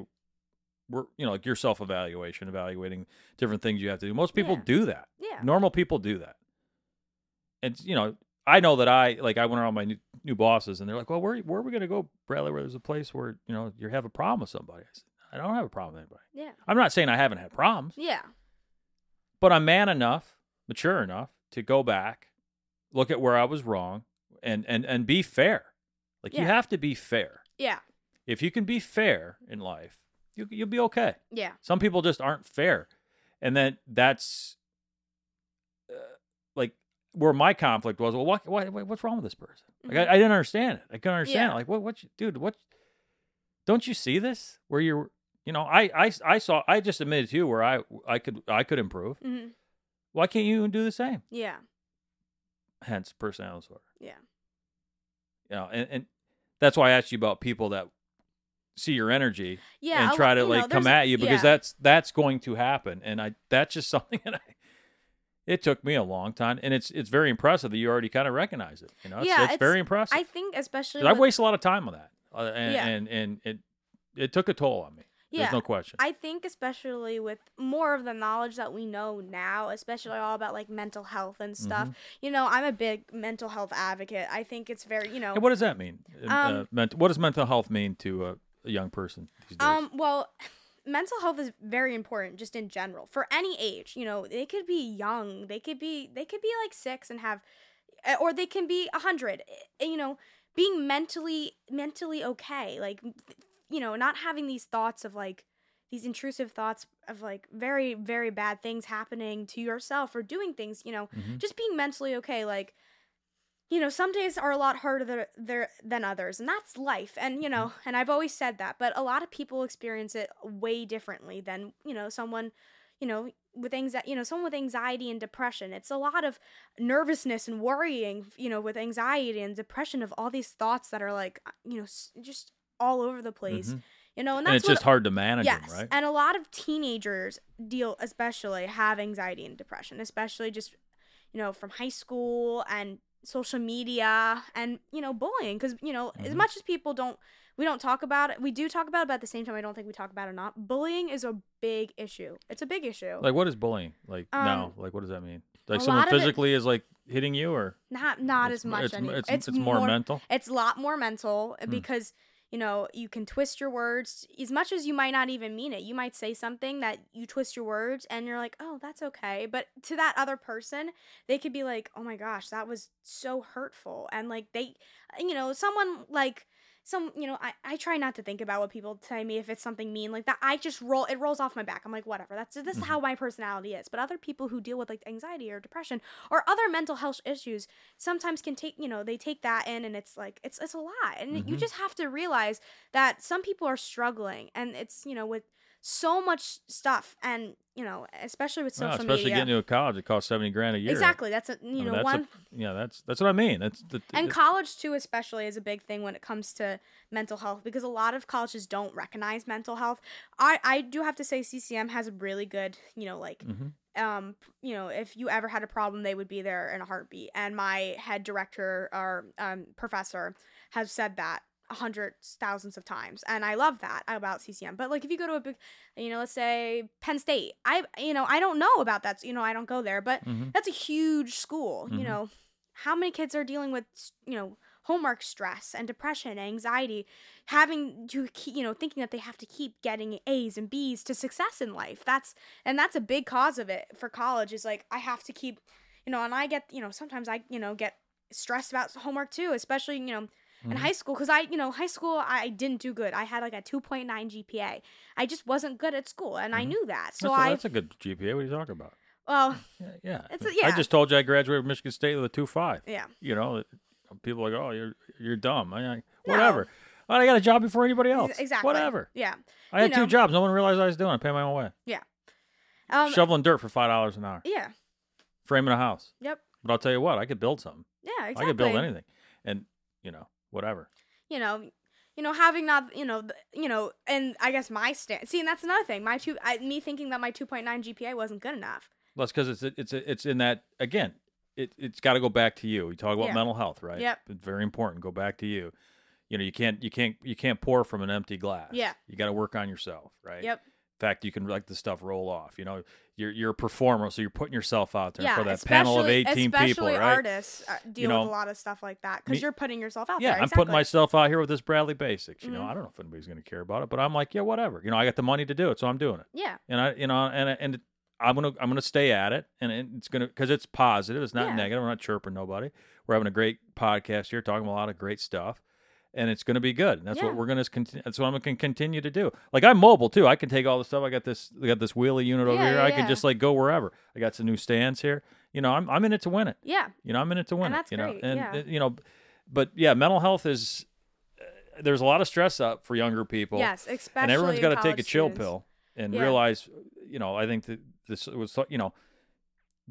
were. You know, like your self evaluation, evaluating different things you have to do. Most people Yeah. do that. Yeah. Normal people do that. And you know, I know that I like I went around my new, new bosses, and they're like, "Well, where where are we gonna go, Bradley? Where there's a place where you know you have a problem with somebody?" I said, "I don't have a problem with anybody. Yeah. I'm not saying I haven't had problems, Yeah. but I'm man enough, mature enough to go back, look at where I was wrong, and and and be fair. Like you have to be fair. Yeah. If you can be fair in life, you you'll be okay. Yeah. Some people just aren't fair, and then that's uh, like where my conflict was. Well, what, what what's wrong with this person? Like I, I didn't understand it. I couldn't understand. Yeah. It. Like what what you, dude? What? Don't you see this? Where you're, you know, I I I saw. I just admitted to you where I I could I could improve. hmm Why can't you do the same? Yeah. Hence personality disorder. Yeah. You know, and, and that's why I asked you about people that see your energy Yeah. and try to you know, like come at you because yeah. that's that's going to happen and i that's just something that i it took me a long time and it's it's very impressive that you already kind of recognize it you know it's, Yeah, it's, it's- very impressive I think especially. with- wasted a lot of time on that uh, and, Yeah. and and it it took a toll on me yeah. there's no question I think especially with more of the knowledge that we know now, especially all about like mental health and stuff. Mm-hmm. You know, I'm a big mental health advocate. I think it's very, you know, and what does that mean uh, Um, ment- what does mental health mean to a, a young person these days Um, well, mental health is very important just in general for any age. You know, they could be young, they could be they could be like 6 and have eh, or they can be a 100. Eh, You know, being mentally mentally okay, like you know, not having these thoughts of like these intrusive thoughts of like very very bad things happening to yourself or doing things, you know, Mhm. just being mentally okay like you know, some days are a lot harder than, others, and that's life. And you know, and I've always said that, but a lot of people experience it way differently than you know someone, you know, with anxiety. You know, someone with anxiety and depression. It's a lot of nervousness and worrying. You know, with anxiety and depression of all these thoughts that are like, you know, just all over the place. Mhm. You know, and and it's just hard to manage yes, them right and a lot of teenagers deal, especially have anxiety and depression, especially just you know from high school and social media and you know bullying because you know as Mhm. much as people don't we don't talk about it we do talk about it but at the same time i don't think we talk about it not bullying is a big issue it's a big issue like what is bullying like Um, now like what does that mean like someone of it- physically is like hitting you or not not it's, as much it's, any- it's, it's more mental it's a lot more mental Hmm. because you know, you can twist your words as much as you might not even mean it. You might say something that you twist your words and you're like, oh, that's okay. But to that other person, they could be like, oh my gosh, that was so hurtful. And like, they, you know, someone like, some you know I, I try not to think about what people tell me if it's something mean like that i just roll it rolls off my back. I'm like whatever that's this is how my personality is. But other people who deal with like anxiety or depression or other mental health issues sometimes can take you know they take that in and it's like it's it's a lot. And you Mhm. just have to realize that some people are struggling and it's you know with so much stuff and you know especially with social especially media getting to a college, it costs seventy grand a year. exactly that's a I you mean, know that's a- one yeah, that's that's what I mean. That's the, and college too especially is a big thing when it comes to mental health because a lot of colleges don't recognize mental health i i do have to say ccm has a really good you know like Mhm. um you know if you ever had a problem they would be there in a heartbeat and my head director or um, professor has said that hundreds thousands of times and i love that about ccm but like if you go to a big you know let's say penn state i you know i don't know about that you know i don't go there but Mhm. that's a huge school Mhm. you know how many kids are dealing with you know homework stress and depression anxiety having to keep you know thinking that they have to keep getting a's and b's to success in life that's and that's a big cause of it for college is like i have to keep you know and i get you know sometimes i you know get stressed about homework too especially you know in Mhm. high school because i you know high school i didn't do good i had like a 2.9 gpa i just wasn't good at school and i Mhm. knew that so that's, a, i that's a good GPA. What are you talking about? well Yeah, yeah. It's a- I yeah. I just told you I graduated from Michigan State with a two five. yeah You know, people are like, oh, you're you're dumb. I, I, No. whatever. Oh, I got a job before anybody else. exactly Whatever. yeah I had You two jobs. No one realized I was doing. I pay my own way. Yeah. Um Shoveling dirt for five dollars an hour. yeah Framing a house. yep But I'll tell you what, I could build something. yeah exactly I could build anything. And you know, whatever. you know, you know, having not, you know, you know, and I guess my stand. See, and that's another thing. My two, I, me thinking that my two point nine GPA wasn't good enough. Well, That's because it's it's it's in that again. It it's got to go back to you. We talk about Yeah. mental health, right? Yep. It's very important. Go back to you. You know, you can't you can't you can't pour from an empty glass. Yeah. You got to work on yourself, right? Yep. In fact, you can let the stuff roll off. You know, you're you're a performer, so you're putting yourself out there yeah. for that panel of 18 people, right? artists uh, deal know, with a lot of stuff like that because you're putting yourself out Yeah, there. I'm putting myself out here with this Bradley Basics. You know, Mhm. I don't know if anybody's going to care about it, but I'm like, yeah, whatever. You know, I got the money to do it, so I'm doing it. Yeah. and I, you know, and and I'm gonna I'm gonna stay at it, and it's gonna because it's positive. It's not Yeah. negative. We're not chirping nobody. We're having a great podcast here, talking about a lot of great stuff, and it's gonna be good. And that's Yeah. what we're gonna continue. That's what I'm gonna continue to do. Like I'm mobile too. I can take all the stuff. I got this. I got this wheelie unit over Yeah, here. yeah, I can just like go wherever. I got some new stands here. You know, I'm I'm in it to win it. Yeah. You know, I'm in it to win And it. that's you know, great, and yeah. uh, you know, but yeah, mental health is. uh, There's a lot of stress up for younger people yes. Especially. and everyone's got to take a chill pill and realize, you know, I think that this was, you know,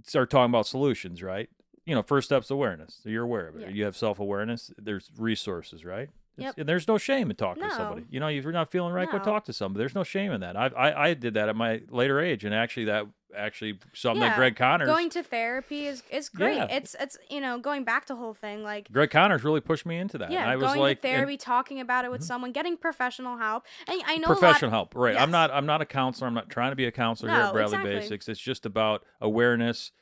start talking about solutions, right? You know, first step's awareness. So you're aware of it. Yeah. You have self awareness. There's resources, right? Yep. And there's no shame in talking to somebody. You know, if you're not feeling right, go talk to somebody. There's no shame in that. I I, I did that at my later age, and actually, that actually something that Greg Connors, Going to therapy is is great. Yeah. It's it's you know going back to whole thing like Greg Connors really pushed me into that. and yeah I was going like, to and- therapy, talking about it with mm-hmm. someone, getting professional help, and I know professional a lot, help right i'm not i'm not a counselor i'm not trying to be a counselor here at bradley exactly. basics it's just about awareness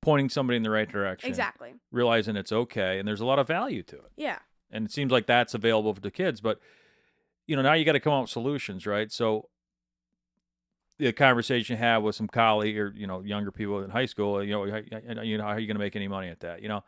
pointing somebody in the right direction exactly. realizing it's okay and there's a lot of value to it. Yeah. And it seems like that's available to kids but you know now you got to come up with solutions right? So the conversation you have with some colleague or you know younger people in high school you know how, you know how are you going to make any money at that you know?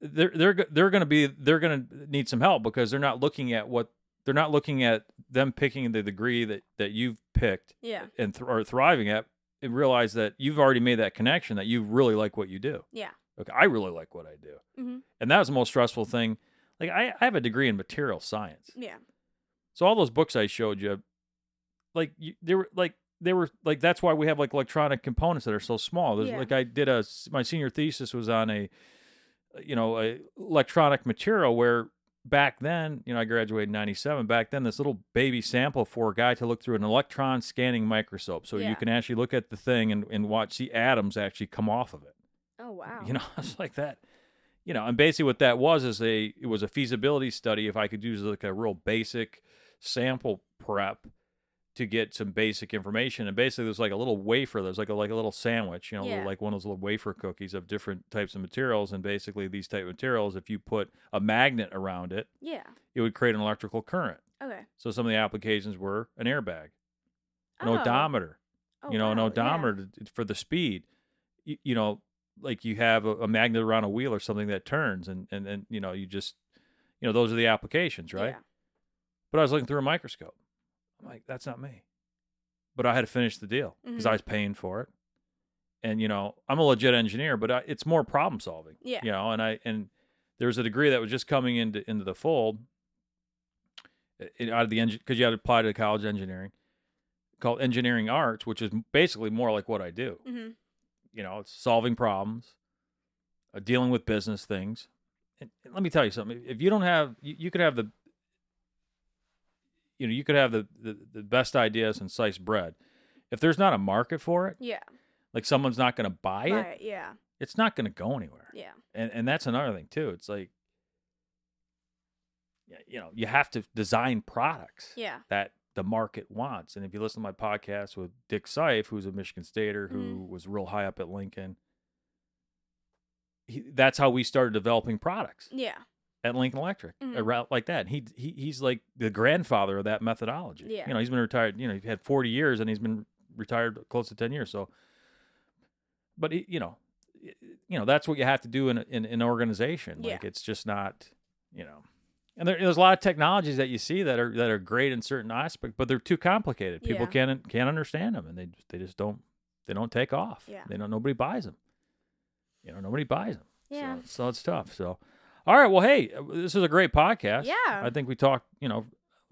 They're they're they're going to be they're going to need some help because they're not looking at what they're not looking at them picking the degree that that you've picked yeah. and th- are thriving at realize that you've already made that connection that you really like what you do. yeah Okay, I really like what I do, hmm and that was the most stressful thing. Like I, I have a degree in material science, yeah so all those books I showed you, like you, they were like they were like that's why we have like electronic components that are so small. There's Yeah. like I did a my senior thesis was on a, you know, a electronic material where back then, you know, I graduated in 97. Back then, this little baby sample for a guy to look through an electron scanning microscope. So Yeah. you can actually look at the thing and, and watch, the atoms actually come off of it. oh wow You know, it's like that. You know, and basically what that was is a, it was a feasibility study if I could use like a real basic sample prep to get some basic information. And basically, there's like a little wafer. There's like a like a little sandwich, you know, Yeah. like one of those little wafer cookies of different types of materials. And basically, these type of materials, if you put a magnet around it, Yeah. it would create an electrical current. Okay. So some of the applications were an airbag, an Oh. odometer, Oh, you know, an wow, yeah. odometer to- for the speed. You, you know, like you have a, a magnet around a wheel or something that turns, and and and you know, you just, you know, those are the applications, right? Yeah. But I was looking through a microscope. I'm like, that's not me. But I had to finish the deal because I Mhm. was paying for it. And you know, I'm a legit engineer, but I, it's more problem solving. Yeah. You know, and I and there was a degree that was just coming into into the fold uh, out of the engine because you had to apply to college engineering called engineering arts, which is basically more like what I do. Mm-hmm. You know, it's solving problems, uh, dealing with business things. And, and let me tell you something: if you don't have, you, you could have the, you know, you could have the, the the best ideas and sliced bread. If there's not a market for it, Yeah. like someone's not going to buy it, Yeah. it's not going to go anywhere. Yeah. And and that's another thing too. It's like, you know, you have to design products Yeah. that the market wants. And if you listen to my podcast with Dick Seif, who's a Michigan Stater who Mhm. was real high up at Lincoln, he, that's how we started developing products Yeah. At Lincoln Electric, Mhm. around like that. He, he he's like the grandfather of that methodology. Yeah. You know, he's been retired. You know, he had 40 years, and he's been retired close to 10 years. So, but he, you know, you know that's what you have to do in in an organization. Yeah. Like it's just not, you know. And there, there's a lot of technologies that you see that are that are great in certain aspects, but they're too complicated. People Yeah. can't can't understand them, and they they just don't they don't take off. Yeah. They don't. Nobody buys them. You know, nobody buys them. Yeah. So, so it's tough. So, all right. Well, hey, uh, this is a great podcast. Yeah. I think we talked. You know,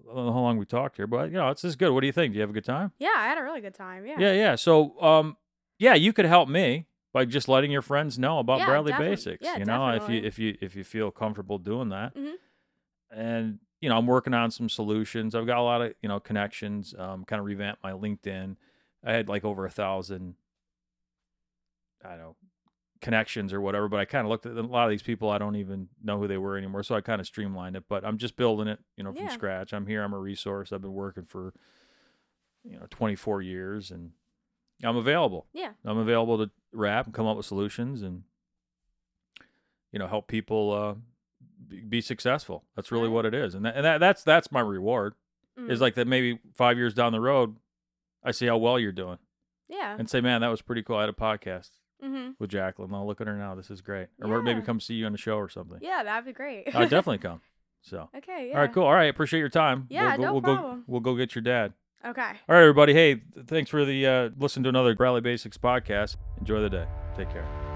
I don't know how long we talked here, but you know, it's just good. What do you think? Do you have a good time? Yeah. I had a really good time. Yeah. Yeah, yeah. So, um, yeah, you could help me by just letting your friends know about Yeah, Bradley definitely. Basics. Yeah, you know, if you if you if you feel comfortable doing that, Mhm. and you know, I'm working on some solutions. I've got a lot of you know connections. Um, kind of revamped my LinkedIn. I had like over a thousand. I don't know connections or whatever, but I kind of looked at a lot of these people. I don't even know who they were anymore, so I kind of streamlined it. But I'm just building it, you know, from Yeah. scratch. I'm here. I'm a resource. I've been working for you know 24 years, and I'm available. Yeah. I'm available to rap and come up with solutions and you know help people uh, be, be successful. That's really Right. what it is, and that, and that, that's that's my reward. Is Mhm. like that maybe five years down the road, I see how well you're doing Yeah. and say, man, that was pretty cool. I had a podcast Mm-hmm. with Jacqueline. Oh, look at her now. This is great. Or maybe come see you on the show or something. Yeah. That'd be great. I'll definitely come. So. okay. Yeah. All right, cool. All right, appreciate your time. Yeah, we'll go, no we'll Go, problem. we'll go get your dad. Okay. All right, everybody. Hey, thanks for the uh, listen to another Bradley Basics podcast. Enjoy the day. Take care.